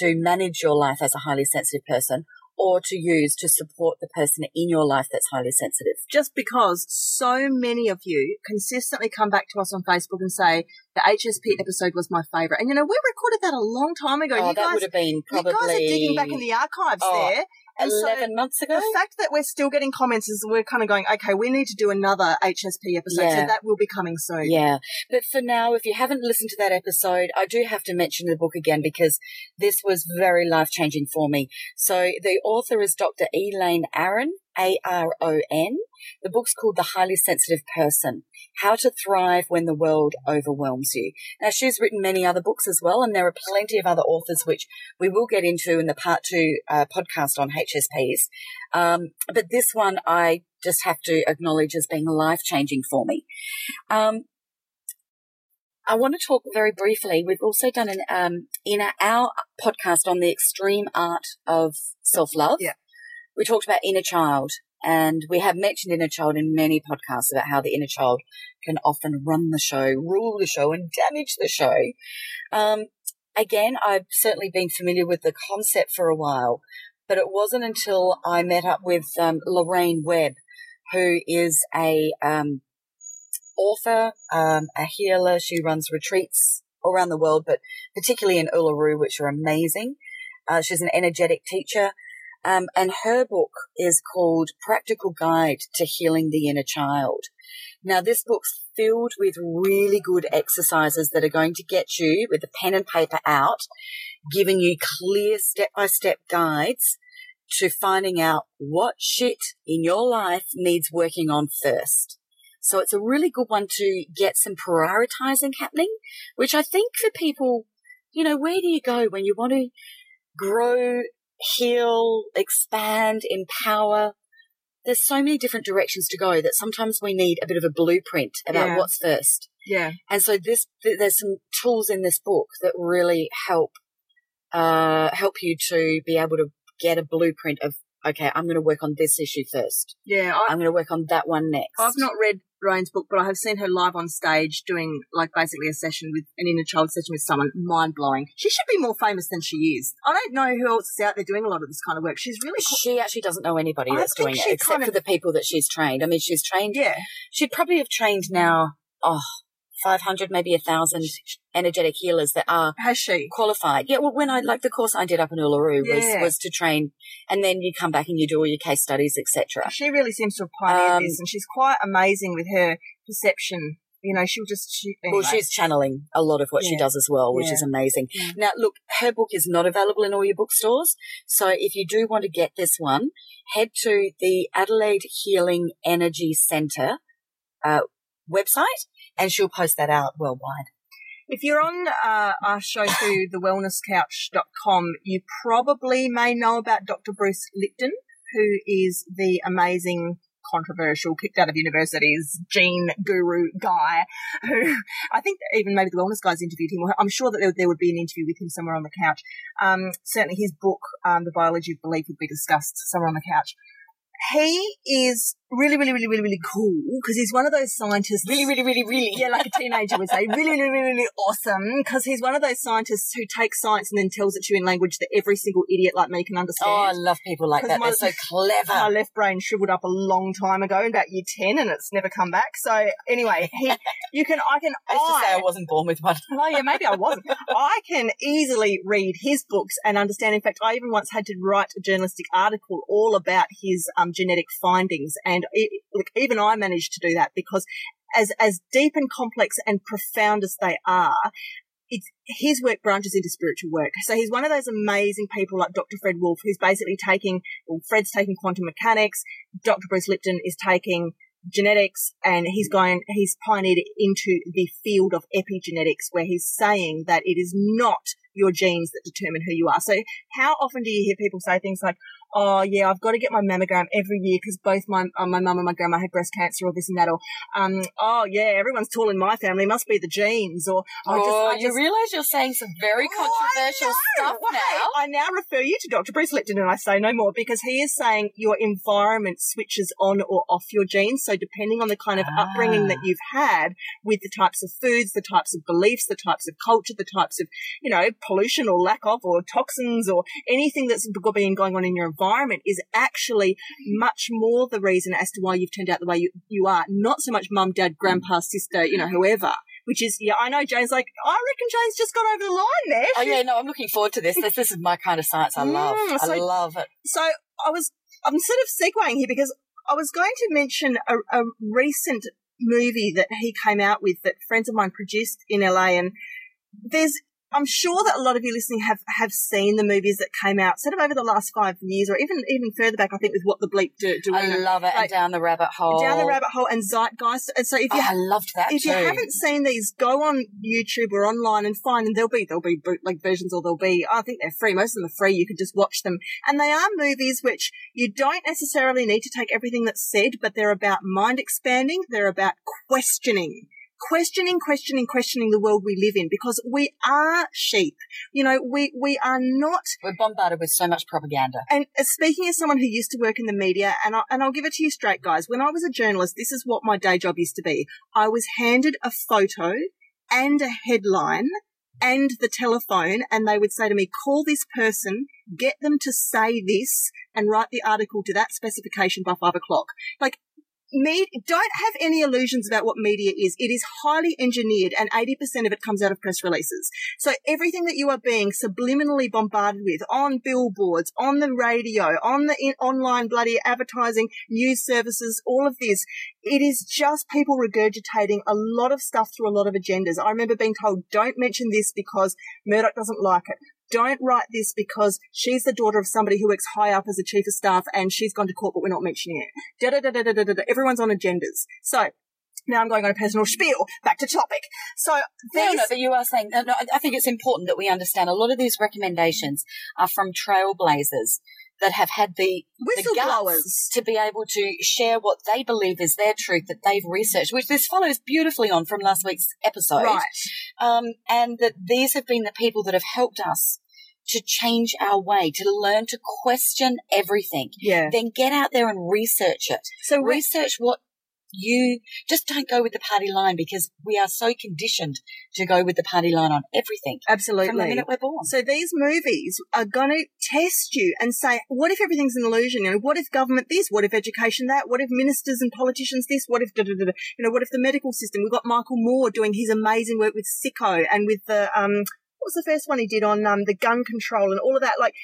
to manage your life as a highly sensitive person or to use to support the person in your life that's highly sensitive.
Just because so many of you consistently come back to us on Facebook and say the HSP episode was my favourite. And you know, we recorded that a long time ago.
Oh,
you
that
guys,
would have been probably
you guys are digging back in the archives
Oh,
there. And so
11 months ago.
the fact that we're still getting comments is we're kind of going, okay, we need to do another HSP episode.
Yeah.
So that will be coming soon.
Yeah. But for now, if you haven't listened to that episode, I do have to mention the book again because this was very life changing for me. So the author is Dr. Elaine Aron, A-R-O-N. The book's called The Highly Sensitive Person, How to Thrive When the World Overwhelms You. Now she's written many other books as well, and there are plenty of other authors which we will get into in the part two uh, podcast on HSPs. Um, but this one I just have to acknowledge as being life changing for me. Um, I want to talk very briefly. We've also done an um, in our podcast on the extreme art of self love.
Yeah.
We talked about inner child, and we have mentioned inner child in many podcasts about how the inner child can often run the show, rule the show, and damage the show. Um, again, I've certainly been familiar with the concept for a while, but it wasn't until I met up with um, Lorraine Webb, who is a um, author, um, a healer. She runs retreats all around the world, but particularly in Uluru, which are amazing. Uh, she's an energetic teacher. Um, and her book is called Practical Guide to Healing the Inner Child. Now, this book's filled with really good exercises that are going to get you with the pen and paper out, giving you clear step by step guides to finding out what shit in your life needs working on first. So it's a really good one to get some prioritizing happening, which I think for people, you know, where do you go when you want to grow, heal, expand, empower? There's so many different directions to go that sometimes we need a bit of a blueprint about
Yeah.
what's first.
Yeah.
And so this, th- there's some tools in this book that really help, uh, help you to be able to get a blueprint of, okay, I'm going to work on this issue first.
Yeah. I,
I'm going to work on that one next.
I've not read Lorraine's book, but I have seen her live on stage doing like basically a session with an inner child session with someone. Mind blowing. She should be more famous than she is. I don't know who else is out there doing a lot of this kind of work. She's really cool.
She actually doesn't know anybody
I
that's doing it, except
kind
for the people that she's trained. I mean, she's trained,
Yeah.
she'd probably have trained now, oh, 500, maybe a thousand energetic healers that are
Has she?
qualified. Yeah, well, when I, like the course I did up in Uluru
Yeah.
was, was to train and then you come back and you do all your case studies, etc.
She really seems to have pioneered
Um,
this, and she's quite amazing with her perception. You know, she'll just shoot.
Well, she's channeling a lot of what she does as well, which
Yeah.
is amazing.
Yeah.
Now, look, her book is not available in all your bookstores. So if you do want to get this one, head to the Adelaide Healing Energy Centre uh, website and she'll post that out worldwide.
If you're on uh, our show through thewellnesscouch.com, you probably may know about Dr. Bruce Lipton, who is the amazing, controversial, kicked out of universities, gene guru guy, who I think even maybe the wellness guys interviewed him. I'm sure that there, would be an interview with him somewhere on the couch. Um, certainly his book, um, The Biology of Belief, would be discussed somewhere on the couch. He is really, really, really, really, really cool because he's one of those scientists.
Really, really, really, really.
Yeah, like a teenager would say, really, really, really, really awesome. Because he's one of those scientists who takes science and then tells it to you in language that every single idiot like me can understand.
Oh, I love people like that.
my-
They're so clever.
My left brain shriveled up a long time ago, in about year ten, and it's never come back. So anyway, he, you can, I can,
I used to say I wasn't born with one.
well, yeah, maybe I wasn't. I can easily read his books and understand. In fact, I even once had to write a journalistic article all about his um, genetic findings, and it, look, even I managed to do that because, as as deep and complex and profound as they are. It's, his work branches into spiritual work. So he's one of those amazing people like Dr. Fred Wolf, who's basically taking, well, Fred's taking quantum mechanics. Dr. Bruce Lipton is taking genetics and he's going, he's pioneered into the field of epigenetics where he's saying that it is not your genes that determine who you are. So how often do you hear people say things like, oh yeah, I've got to get my mammogram every year because both my uh, my mum and my grandma had breast cancer or this and that, or um, oh yeah, everyone's tall in my family, must be the genes, or I just,
oh,
I
you
just
realise you're saying some very
Oh,
controversial
know.
stuff now.
I now refer you to Dr. Bruce Lipton and I say no more because he is saying your environment switches on or off your genes. So depending on the kind of upbringing that
Ah.
you've had with the types of foods, the types of beliefs, the types of culture, the types of, you know, pollution or lack of or toxins or anything that's been going on in your environment is actually much more the reason as to why you've turned out the way you, you are. Not so much mum, dad, grandpa, sister, you know, whoever. Which is, yeah, I know Jane's like, I reckon Jane's just got over the line there.
Oh yeah, no, I'm looking forward to this. This, this is my kind of science. I love.
Mm, so-
I love it.
So I was, I'm sort of segueing here because I was going to mention a, a recent movie that he came out with that friends of mine produced in LA and there's, I'm sure that a lot of you listening have, have seen the movies that came out sort of over the last five years or even, even further back, I think with What the Bleep Do, do
I love it.
Like,
and down the rabbit hole.
Down the Rabbit Hole and Zeitgeist. And so if
Oh,
you
I loved that
if
too.
you haven't seen these, go on YouTube or online and find them. There'll be there'll be bootleg versions, or there'll be I think they're free. Most of them are free. You could just watch them, and they are movies which you don't necessarily need to take everything that's said, but they're about mind expanding. They're about questioning. Questioning, questioning, questioning the world we live in because we are sheep. You know, we, we are not
We're bombarded with so much propaganda.
and uh, speaking as someone who used to work in the media, and, I, and I'll give it to you straight, guys. When I was a journalist, this is what my day job used to be. I was handed a photo and a headline and the telephone, and they would say to me, call this person, get them to say this, and write the article to that specification by five o'clock. Like, me, don't have any illusions about what media is. It is highly engineered and 80% of it comes out of press releases. So everything that you are being subliminally bombarded with on billboards, on the radio, on the in- online bloody advertising, news services, all of this, it is just people regurgitating a lot of stuff through a lot of agendas. I remember being told, don't mention this because Murdoch doesn't like it. Don't write this because she's the daughter of somebody who works high up as a chief of staff and she's gone to court, but we're not mentioning it. Da da da da da da da. Everyone's on agendas. So now I'm going on a personal spiel. Back to topic. So
No,
these,
no, but you are saying, no, no, I think it's important that we understand a lot of these recommendations are from trailblazers that have had the, the
whistleblowers.
guts to be able to share what they believe is their truth that they've researched, which this follows beautifully on from last week's episode.
Right.
Um, and that these have been the people that have helped us to change our way, to learn to question everything.
Yeah.
Then get out there and research it.
So
Research what you just don't go with the party line because we are so conditioned to go with the party line on everything
absolutely.
from the minute we're born.
So these movies are going to test you and say, what if everything's an illusion? You know, what if government this? What if education that? What if ministers and politicians this? What if da da da? You know, what if the medical system? We've got Michael Moore doing his amazing work with Sicko and with the um, what was the first one he did on um the gun control and all of that? Like,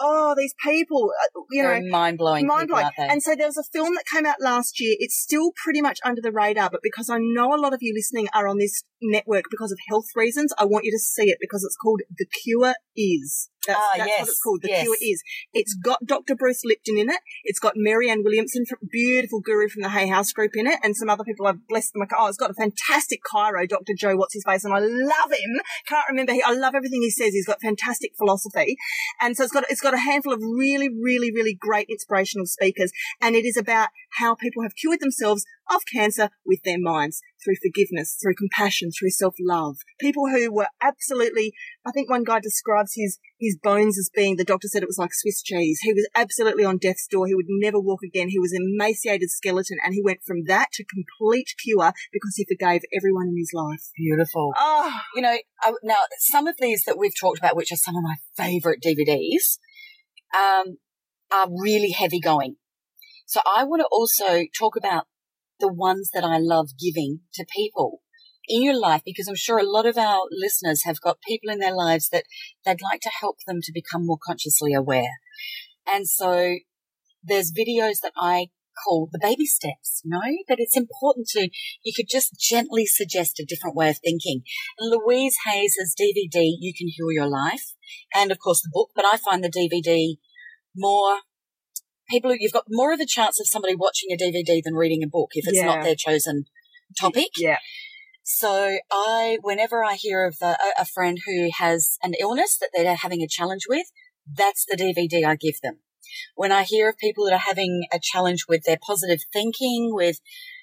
oh, these people, uh, you know,
mind blowing.
mind blowing. And so there was a film that came out last year. It's still pretty much under the radar, but because I know a lot of you listening are on this network because of health reasons, I want you to see it because it's called The Cure Is. That's,
Ah,
that's
yes,
what it's called. The
yes.
Cure Is. It's got Dr. Bruce Lipton in it. It's got Marianne Williamson, from, beautiful guru from the Hay House Group in it, and some other people. I've blessed them. Oh, it's got a fantastic Cairo, Dr. Joe, what's his face, and I love him. Can't remember. He, I love everything he says. He's got fantastic philosophy, and so it's got it's got a handful of really, really, really great inspirational speakers, and it is about how people have cured themselves of cancer with their minds through forgiveness, through compassion, through self-love. People who were absolutely, I think one guy describes his, his bones as being, the doctor said it was like Swiss cheese. He was absolutely on death's door. He would never walk again. He was an emaciated skeleton and he went from that to complete cure because he forgave everyone in his life.
Beautiful.
Oh,
You know, I, now some of these that we've talked about, which are some of my favourite DVDs, um, are really heavy going. So I want to also talk about the ones that I love giving to people in your life because I'm sure a lot of our listeners have got people in their lives that they'd like to help them to become more consciously aware. And so there's videos that I call the baby steps, you know, that it's important to, you could just gently suggest a different way of thinking. Louise Hayes's DVD, You Can Heal Your Life, and of course the book, but I find the DVD more people, you've got more of a chance of somebody watching a DVD than reading a book if it's
Yeah.
not their chosen topic.
yeah.
So I, whenever I hear of a, a friend who has an illness that they're having a challenge with, that's the DVD I give them. When I hear of people that are having a challenge with their positive thinking, with,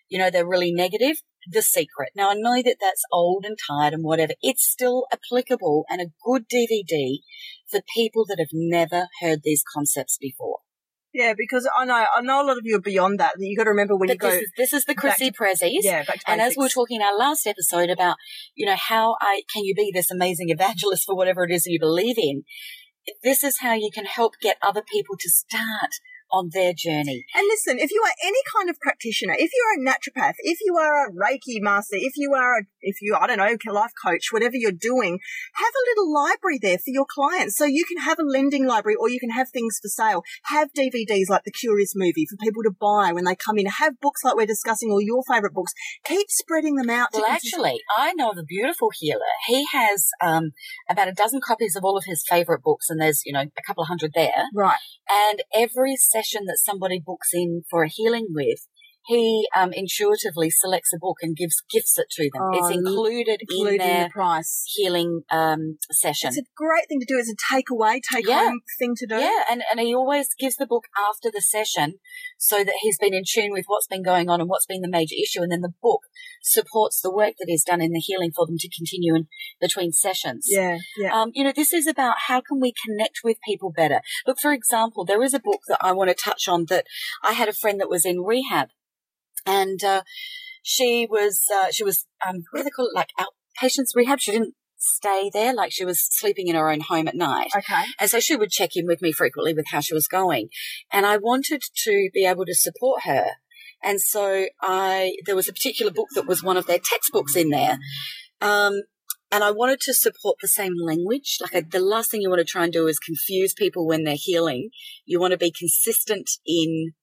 you know, they're really negative, The Secret. Now I know that that's old and tired and whatever. It's still applicable and a good DVD for people that have never heard these concepts before.
Yeah, because I know I know a lot of you are beyond that. You got to remember when
But
you go.
this is, this is the Chrissy Prezzies.
yeah, back to
And as we were talking in our last episode about, you know, how I can you be this amazing evangelist for whatever it is that you believe in, this is how you can help get other people to start on their journey.
And listen, if you are any kind of practitioner, if you're a naturopath, if you are a Reiki master, if you are, a, if you, I don't know, life coach, whatever you're doing, have a little library there for your clients. So you can have a lending library or you can have things for sale. Have DVDs like The Cure Is Movie for people to buy when they come in. Have books like we're discussing or your favorite books. Keep spreading them out.
Well, actually, I know of a beautiful healer. He has um, about a dozen copies of all of his favorite books, and there's, you know, a couple of hundred there.
Right.
And every session that somebody books in for a healing with, he um, intuitively selects a book and gives gifts it to them.
Oh,
it's included, in
the
their
price.
healing um, session.
It's a great thing to do. It's a takeaway, take
Yeah.
home thing to do.
Yeah, and, and he always gives the book after the session so that he's been in tune with what's been going on and what's been the major issue. And then the book supports the work that he's done in the healing for them to continue in between sessions.
Yeah. Yeah.
Um, you know, this is about how can we connect with people better. Look, for example, there is a book that I want to touch on that I had a friend that was in rehab and, uh, she was, uh, she was, um, what do they call it? Like outpatients rehab. She didn't stay there. Like she was sleeping in her own home at night.
Okay.
And so she would check in with me frequently with how she was going. And I wanted to be able to support her. And so I, there was a particular book that was one of their textbooks in there. Um, and I wanted to support the same language. Like I, the last thing you want to try and do is confuse people when they're healing. You want to be consistent in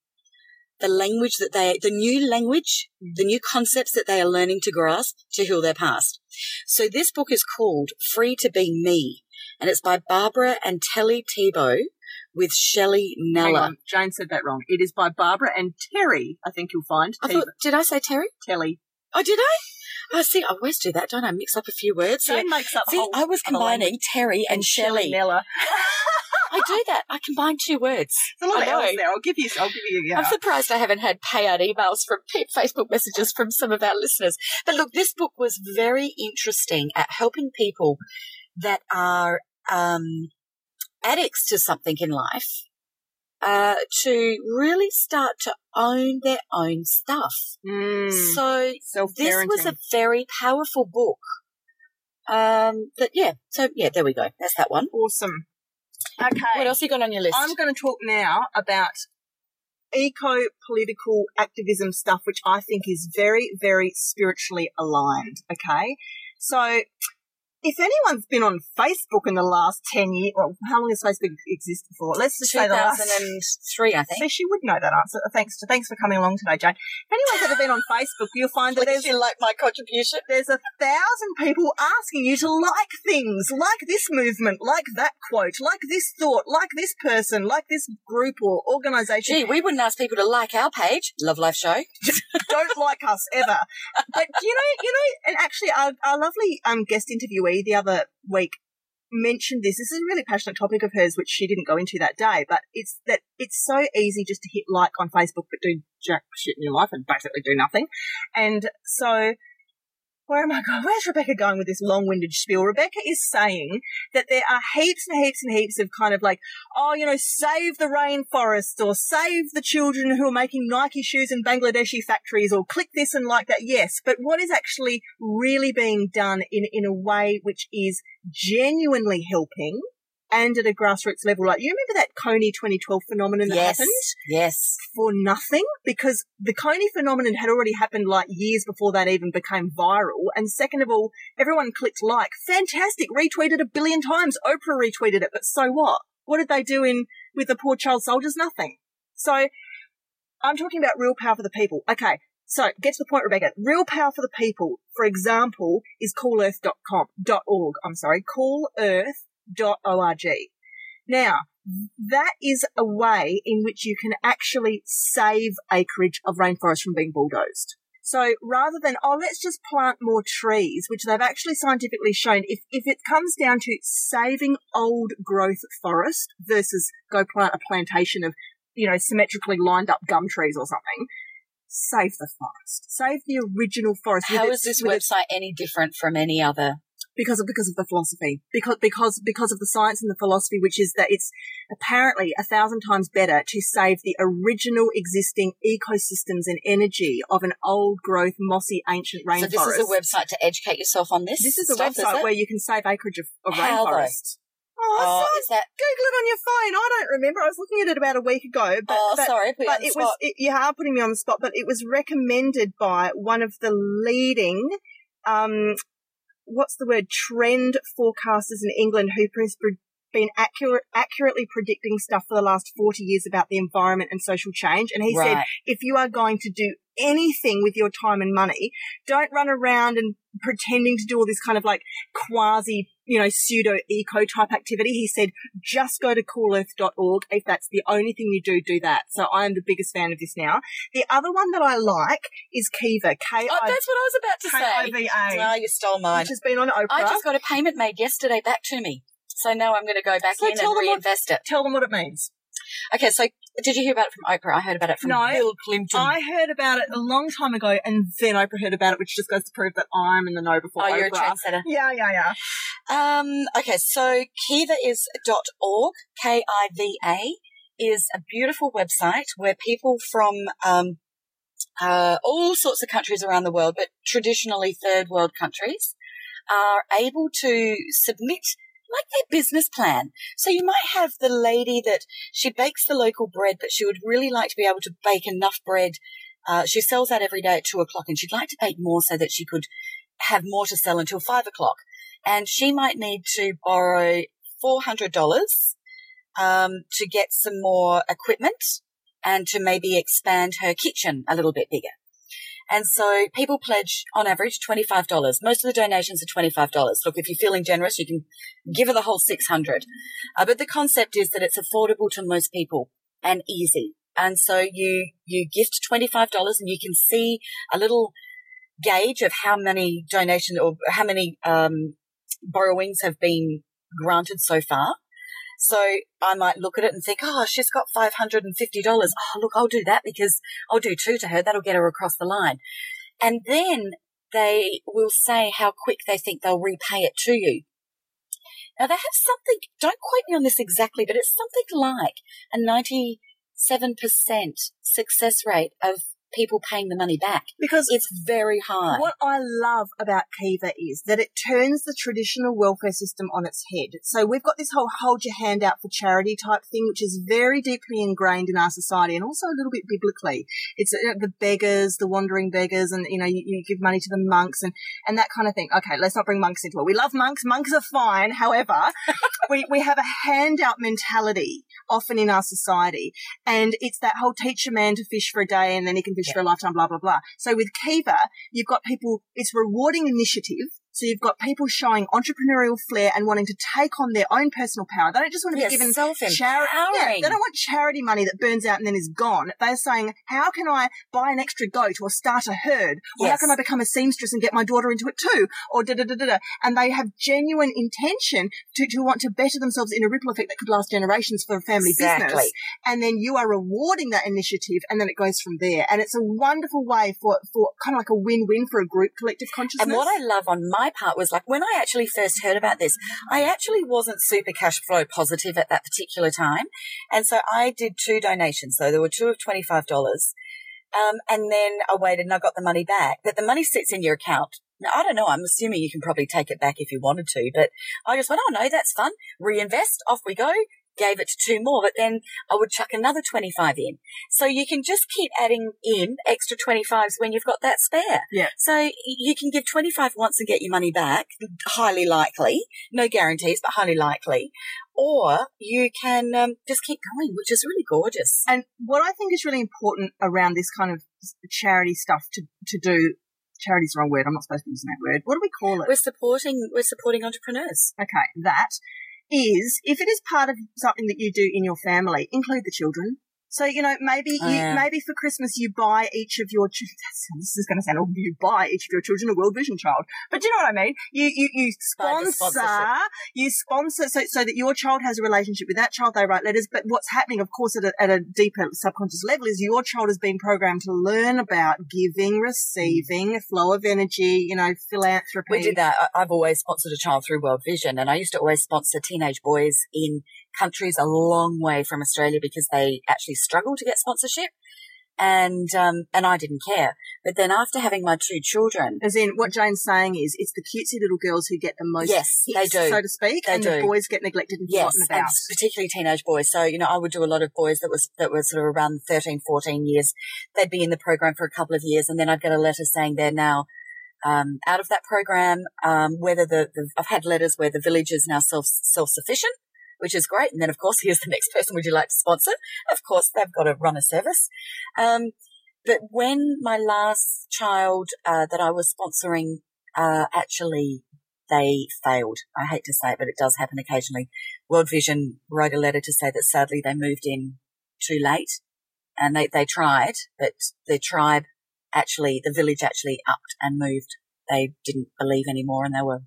the language that they, the new language, the new concepts that they are learning to grasp to heal their past. So this book is called Free to Be Me and it's by Barbara and Telly Tebow with Shelley Nella.
Jane said that wrong. It is by Barbara and Terry, I think you'll find.
I thought, did I say Terry?
Telly.
Oh, did I? I see. I always do that, don't I? Mix up a few words. Yeah.
Jane makes up
See, I was combining Terry and, Shelley.
Nella.
I do that. I combine two words.
There's a lot
I
of else there. I'll give you. I'll give you. Yeah.
I'm surprised I haven't had payout emails from Facebook messages from some of our listeners. But look, this book was very interesting at helping people that are um, addicts to something in life uh, to really start to own their own stuff.
Mm,
So this was a very powerful book. Um, but yeah, so yeah, there we go. That's that one.
awesome. Okay.
What else you got on your list?
I'm going to talk now about eco political activism stuff, which I think is very, very spiritually aligned. Okay. So if anyone's been on Facebook in the last 10 years, well, how long has Facebook existed for? Let's just say the last.
2003, I think.
See, she would know that answer. Thanks to, thanks for coming along today, Jane. If anyone's ever been on Facebook, you'll find that there's
like my contribution?
there's a thousand people asking you to like things, like this movement, like that quote, like this thought, like this person, like this group or organization.
Gee, we wouldn't ask people to like our page. Love Life Show.
Don't like us ever. But you know, you know, and actually, our, our lovely um, guest interviewee the other week mentioned this. This is a really passionate topic of hers, which she didn't go into that day. But it's that it's so easy just to hit like on Facebook, but do jack shit in your life and basically do nothing. And so Oh where am I going? Where's Rebecca going with this long-winded spiel? Rebecca is saying that there are heaps and heaps and heaps of kind of like, oh, you know, save the rainforest or save the children who are making Nike shoes in Bangladeshi factories or click this and like that. Yes, but what is actually really being done in, in a way which is genuinely helping and at a grassroots level? Like, you remember that Kony 2012 phenomenon that
yes.
happened?
Yes.
for nothing because the Coney phenomenon had already happened like years before that even became viral. And second of all, everyone clicked like. Fantastic. Retweeted a billion times. Oprah retweeted it, but so what? What did they do in with the poor child soldiers? Nothing. So I'm talking about real power for the people. Okay. So get to the point, Rebecca. Real power for the people, for example, is coolearth.com, dot org. I'm sorry, coolearth.org. Now, that is a way in which you can actually save acreage of rainforest from being bulldozed. So rather than, oh, let's just plant more trees, which they've actually scientifically shown, if, if it comes down to saving old growth forest versus go plant a plantation of, you know, symmetrically lined up gum trees or something, save the forest. Save the original forest.
How
its-
is this
with its-
website any different from any other?
Because of because of the philosophy because because because of the science and the philosophy which is that it's apparently a thousand times better to save the original existing ecosystems and energy of an old growth mossy ancient rainforest
So this is a website to educate yourself on this.
this is a
stuff,
website
it?
where you can save acreage of, of
How, though?
rainforest oh,
Oh,
so
is that?
google it on your phone i don't remember i was looking at it about a week ago but,
oh,
but
sorry, put you on
but it
spot.
was it, you are putting me on the spot but it was recommended by one of the leading um what's the word trend forecasters in england who has been accurate, accurately predicting stuff for the last 40 years about the environment and social change and he said if you are going to do anything with your time and money don't run around and pretending to do all this kind of like quasi you know pseudo eco type activity he said just go to coolearth.org if that's the only thing you do do that so i am the biggest fan of this now the other one that i like is kiva k
Oh, that's what I was about to say.
v
No, ah, you stole mine.
which has been on oprah
I just got a payment made yesterday back to me. So now I'm going to go back
So
in
tell
and
them what-
reinvest it.
tell them what it means
Okay, so did you hear about it from Oprah? I heard about it from
No.
Bill Clinton.
I heard about it a long time ago, and then Oprah heard about it, which just goes to prove that I'm in the know before
oh,
Oprah.
you're a trendsetter.
Yeah, yeah, yeah.
Um, okay, so Kiva is dot .org, K-I-V-A, is a beautiful website where people from um, uh, all sorts of countries around the world, but traditionally third world countries, are able to submit like their business plan. So you might have the lady that she bakes the local bread, but she would really like to be able to bake enough bread. Uh, she sells that every day at two o'clock and she'd like to bake more so that she could have more to sell until five o'clock and she might need to borrow $400 um, to get some more equipment and to maybe expand her kitchen a little bit bigger. And so people pledge on average $25. Most of the donations are $25. Look, if you're feeling generous, you can give her the whole 600. Uh, but the concept is that it's affordable to most people and easy. And so you, you gift $25 and you can see a little gauge of how many donations or how many, um, borrowings have been granted so far. So I might look at it and think, oh, she's got $550. Oh, look, I'll do that because I'll do two to her. That'll get her across the line. And then they will say how quick they think they'll repay it to you. Now they have something, don't quote me on this exactly, but it's something like a 97% success rate of people paying the money back.
Because
It's very high.
What I love about Kiva is that it turns the traditional welfare system on its head. So we've got this whole hold your hand out for charity type thing, which is very deeply ingrained in our society and also a little bit biblically. It's uh, the beggars, the wandering beggars, and you know, you, you give money to the monks and, and that kind of thing. Okay, let's not bring monks into it. We love monks. Monks are fine. However, we, we have a handout mentality often in our society. And it's that whole teach a man to fish for a day and then he can fish for a lifetime, blah, blah, blah. So with Kiva, you've got people, it's rewarding initiative. So you've got people showing entrepreneurial flair and wanting to take on their own personal power. They don't just want to be given charity. Yeah, they don't want charity money that burns out and then is gone. They're saying, how can I buy an extra goat or start a herd? Or how can I become a seamstress and get my daughter into it too? Or da da da da da. And they have genuine intention to, to want to better themselves in a ripple effect that could last generations for a family
Exactly.
business. And then you are rewarding that initiative and then it goes from there. And it's a wonderful way for, for kind of like a win-win for a group collective consciousness.
And what I love on my part was like when I actually first heard about this, I actually wasn't super cash flow positive at that particular time. And so I did two donations. So there were two of $25. Um, and then I waited and I got the money back, but the money sits in your account. Now, I don't know. I'm assuming you can probably take it back if you wanted to, but I just went, Oh no, that's fun. Reinvest. Off we go. Gave it to two more, but then I would chuck another 25 in. So you can just keep adding in extra 25s when you've got that spare.
Yeah.
So you can give 25 once and get your money back. Highly likely. No guarantees, but highly likely. Or you can um, just keep going, which is really gorgeous.
And what I think is really important around this kind of charity stuff to, to do, charity's the wrong word. I'm not supposed to be using that word. What do we call it?
We're supporting, we're supporting entrepreneurs.
Okay, that is, if it is part of something that you do in your family, include the children. So you know, maybe
Oh,
you,
yeah.
maybe for Christmas you buy each of your. This is going to sound. Oh, you buy each of your children a World Vision child, but do you know what I mean? You you you sponsor. You sponsor so so that your child has a relationship with that child. They write letters, but what's happening, of course, at a, at a deeper subconscious level, is your child has been programmed to learn about giving, receiving, mm. flow of energy. You know, philanthropy.
We did that. I've always sponsored a child through World Vision, and I used to always sponsor teenage boys in countries a long way from Australia because they actually struggle to get sponsorship, and um, and I didn't care. But then after having my two children,
As in, what Jane's saying is, it's the cutesy little girls who get the most
Yes, they do.
so to speak,
They
and the
do.
boys get neglected and
yes,
forgotten about.
particularly teenage boys. So you know, I would do a lot of boys that was that were sort of around 13, 14 years. They'd be in the program for a couple of years, and then I'd get a letter saying they're now. Um, out of that program, um, whether the, the I've had letters where the village is now self self sufficient, which is great. And then, of course, here's the next person. Would you like to sponsor? Of course, they've got to run a service. Um, but when my last child uh, that I was sponsoring uh, actually they failed. I hate to say it, but it does happen occasionally. World Vision wrote a letter to say that sadly they moved in too late, and they they tried, but the tribe actually, the village actually upped and moved. They didn't believe anymore, and they were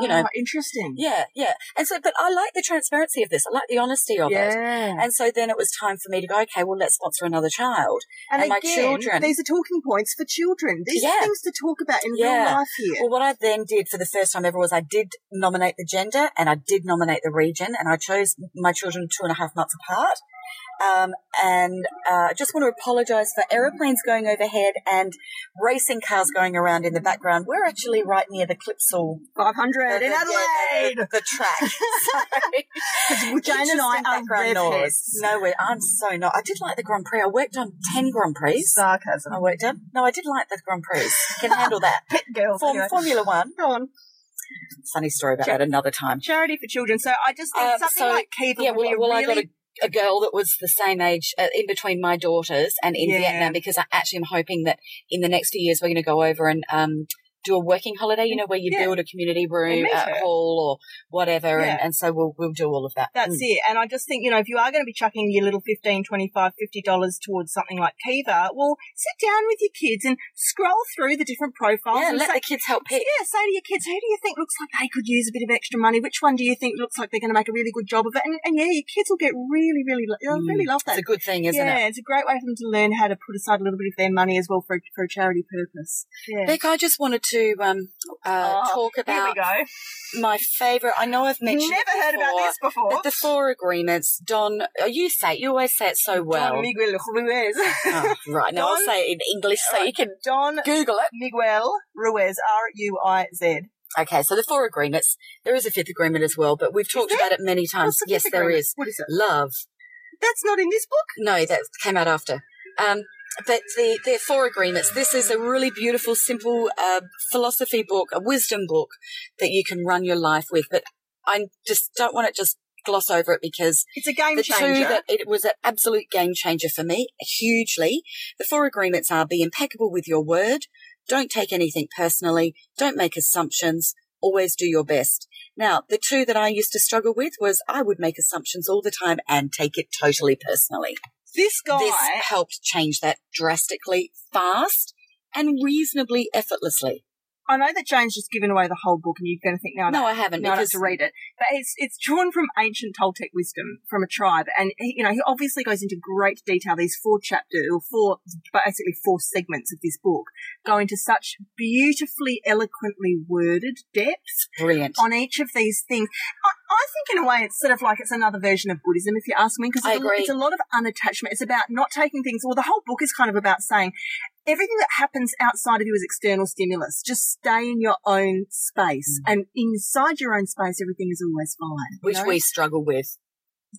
you know,
Ah, interesting.
yeah, yeah. And so, but I like the transparency of this. I like the honesty of it. And so then it was time for me to go, okay, well, let's sponsor another child.
And,
and my
again,
children-
these are talking points for children. These
Yeah.
are things to talk about in
Yeah.
real life here.
Well, what I then did for the first time ever was I did nominate the gender and I did nominate the region and I chose my children two and a half months apart. Um, and uh, I just want to apologise for aeroplanes going overhead and racing cars going around in the background. We're actually right near the Clipsal
500 in
the-
Adelaide.
the, the track.
Well, Jane and I are
background noise. No, we- I'm so not. I did like the Grand Prix. I worked on 10 Grand Prix.
Sarcasm.
I worked on. No, I did like the Grand Prix. Can handle that.
Pit girls.
Form,
anyway.
Formula One.
Go on.
Funny story about
Sure.
that another time.
Charity for children. So I just think
Uh,
something
so,
like Kiva
Yeah,
be
well,
a
well
really...
I got a, a girl that was the same age uh, in between my daughters and in
Yeah.
Vietnam because I actually am hoping that in the next few years we're going to go over and um, do a working holiday, you know, where you
Yeah.
build a community room, a hall or whatever.
Yeah.
And, and so we'll, we'll do all of that.
That's
Mm.
it. And I just think, you know, if you are going to be chucking your little 15 25 $50 towards something like Kiva, well, sit down with your kids and scroll through the different profiles
Yeah,
and
let
say,
the kids help pick.
Yeah, say to your kids, who do you think looks like they could use a bit of extra money? Which one do you think looks like they're going to make a really good job of it? And, and yeah, your kids will get really, really, they'll
Mm.
really love that.
It's a good thing, isn't
yeah,
it?
it's a great way for them to learn how to put aside a little bit of their money as well for, for a charity purpose. Yeah.
Beck, I just wanted to um, uh,
Oh,
talk about
go.
my favourite. I know I've mentioned
Never heard about
before,
this before.
But the four agreements, Don, oh, you say it, you always say it so well.
Don Miguel Ruiz.
Oh, right, now I'll say it in English so you can
Don
Google it.
Miguel Ruiz, R-U-I-Z.
Okay, so the four agreements. There is a fifth agreement as well, but we've talked about it many times.
The
Yes,
fifth
there
agreement?
is.
What is it?
Love.
That's not in this book.
No, that came out after. Um, but the, the four agreements. This is a really beautiful, simple uh, philosophy book, a wisdom book that you can run your life with. But I just don't want to just gloss over it because
It's a game changer.
two that it was an absolute game changer for me, hugely. The four agreements are be impeccable with your word, don't take anything personally, don't make assumptions, always do your best. Now, the two that I used to struggle with was I would make assumptions all the time and take it totally personally.
This guy,
This helped change that drastically fast and reasonably effortlessly.
I know that Jane's just given away the whole book, and you're going to think, no,
No, I haven't
no, I don't have to read it. But it's it's drawn from ancient Toltec wisdom from a tribe, and he, you know he obviously goes into great detail. These four chapters, or four, basically four segments of this book, go into such beautifully, eloquently worded depth
brilliant.
on each of these things. I, I think in a way it's sort of like it's another version of Buddhism, if you ask me, because it's, a- it's a lot of unattachment. It's about not taking things. Well, the whole book is kind of about saying everything that happens outside of you is external stimulus. Just stay in your own space, and inside your own space, everything is always fine.
Which
know?
we struggle with.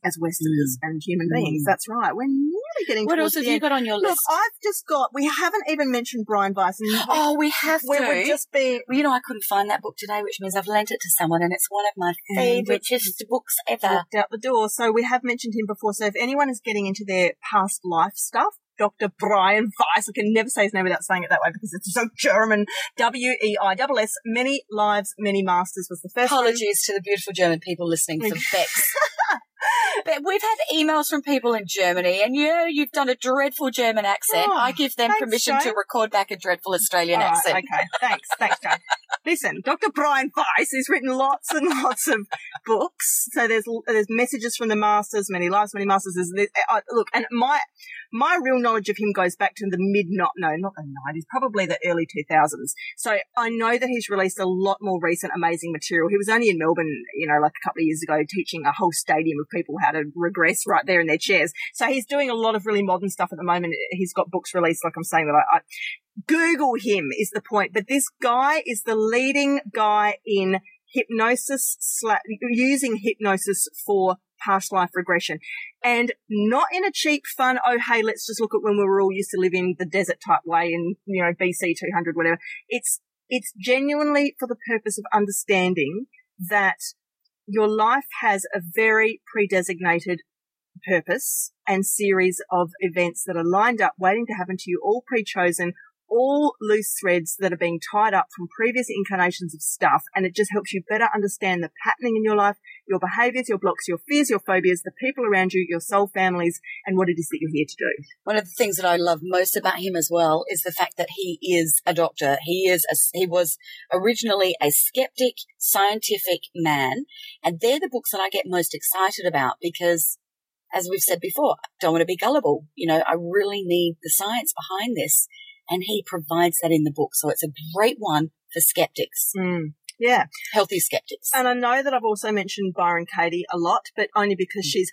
as Westerners and human beings.
Mm.
That's right. We're nearly getting.
What else have
the
you
end.
got on your list? Look.
I've just got. We haven't even mentioned Brian Weiss, and
Oh, we have
we
to.
would just be
Well, you know, I couldn't find that book today, which means I've lent it to someone, and it's one of my
Mm,
favouriteest books ever.
walked out the door. So we have mentioned him before. So if anyone is getting into their past life stuff, Dr. Brian Weiss, I can never say his name without saying it that way because it's so German. W E I S S. Many lives, many masters was the first one.
Apologies to the beautiful German people listening for Beck's But we've had emails from people in Germany, and yeah, you've done a dreadful German accent.
Oh,
I give them
thanks,
permission to record back a dreadful Australian
All right,
accent.
okay, thanks, thanks, Jane. Listen, Dr. Brian Weiss has written lots and lots of books. So there's there's messages from the masters, many lives, many masters. There's, there's, uh, look, and my my real knowledge of him goes back to the mid not no not the nineties, probably the early two thousands. So I know that he's released a lot more recent amazing material. He was only in Melbourne, you know, like a couple of years ago, teaching a whole stadium of people how to regress right there in their chairs. So he's doing a lot of really modern stuff at the moment. He's got books released, like I'm saying that I, I Google him is the point. But this guy is the leading guy in hypnosis, sla- using hypnosis for past life regression. And not in a cheap, fun, oh, hey, let's just look at when we were all used to live in the desert type way in, you know, BC 200, whatever. It's, it's genuinely for the purpose of understanding that your life has a very pre-designated purpose and series of events that are lined up waiting to happen to you, all pre-chosen, all loose threads that are being tied up from previous incarnations of stuff. And it just helps you better understand the patterning in your life, your behaviors, your blocks, your fears, your phobias, the people around you, your soul families, and what it is that you're here to do.
One of the things that I love most about him as well is the fact that he is a doctor. He is a, he was originally a skeptic, scientific man, and they're the books that I get most excited about because, as we've said before, I don't want to be gullible. You know, I really need the science behind this, and he provides that in the book. So it's a great one for skeptics, hmm.
Yeah.
healthy skeptics.
And I know that I've also mentioned Byron Katie a lot, but only because she's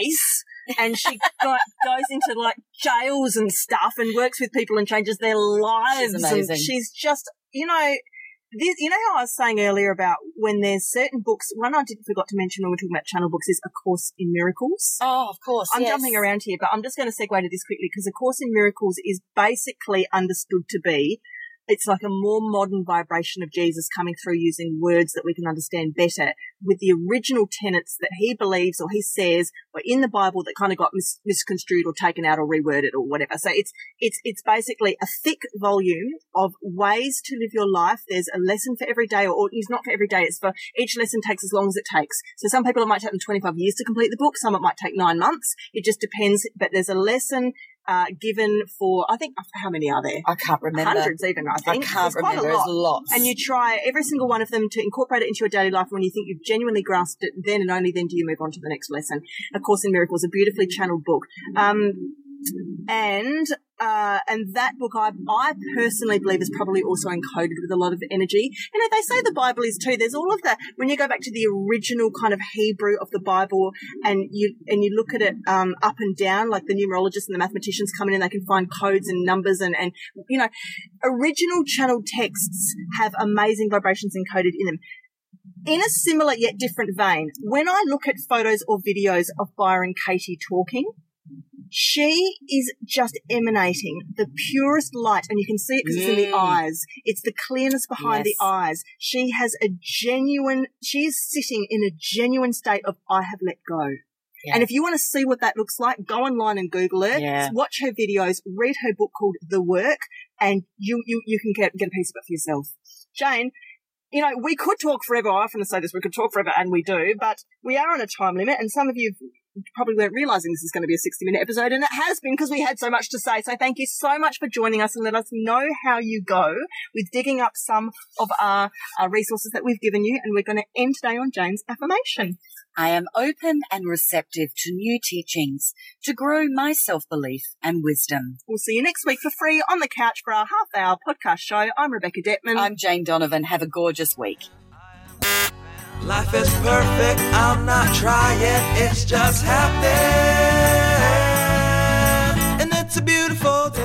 ace and she go- goes into like jails and stuff and works with people and changes their lives.
She's amazing.
And she's just, you know, this, you know how I was saying earlier about when there's certain books, one I didn't forgot to mention when we're talking about channel books is A Course in Miracles.
oh, of course.
I'm
yes.
jumping around here, but I'm just going to segue to this quickly because A Course in Miracles is basically understood to be it's like a more modern vibration of Jesus coming through using words that we can understand better with the original tenets that he believes or he says were in the Bible that kind of got mis- misconstrued or taken out or reworded or whatever. So it's, it's, it's basically a thick volume of ways to live your life. There's a lesson for every day or, or it's not for every day. It's for each lesson takes as long as it takes. So some people it might take them 25 years to complete the book. Some it might take nine months. It just depends. But there's a lesson uh, given for, I think, how many are there?
I can't remember.
Hundreds even, I
I
think.
can't
There's quite a
remember. There's
lot.
lots.
And you try every single one of them to incorporate it into your daily life. When you think you've genuinely grasped it, then and only then do you move on to the next lesson. A Course in Miracles, a beautifully channeled book. Um, and uh, and that book I I personally believe is probably also encoded with a lot of energy. You know, they say the Bible is too. There's all of that when you go back to the original kind of Hebrew of the Bible, and you and you look at it um, up and down, like the numerologists and the mathematicians come in and they can find codes and numbers and and you know, original channeled texts have amazing vibrations encoded in them. In a similar yet different vein, when I look at photos or videos of Byron Katie talking, she is just emanating the purest light, and you can see it because it's in the
Mm.
eyes. It's the clearness behind the eyes. She has a genuine, she is sitting in a genuine state of, I have let go.
Yeah.
And if you want to see what that looks like, go online and Google it.
Yeah.
Watch her videos, read her book called The Work, and you, you, you can get, get a piece of it for yourself. Jane, you know, we could talk forever. I often say this, we could talk forever, and we do, but we are on a time limit, and some of you probably weren't realizing this is going to be a 60 minute episode, and it has been because we had so much to say. So thank you so much for joining us and let us know how you go with digging up some of our, our resources that we've given you. And we're going to end today on Jane's affirmation.
I am open and receptive to new teachings to grow my self belief and wisdom.
We'll see you next week for free on the couch for our half hour podcast show. I'm Rebecca Detman.
I'm Jane Donovan. Have a gorgeous week.
Life is perfect, I'm not trying, it's just happening. And it's a beautiful day.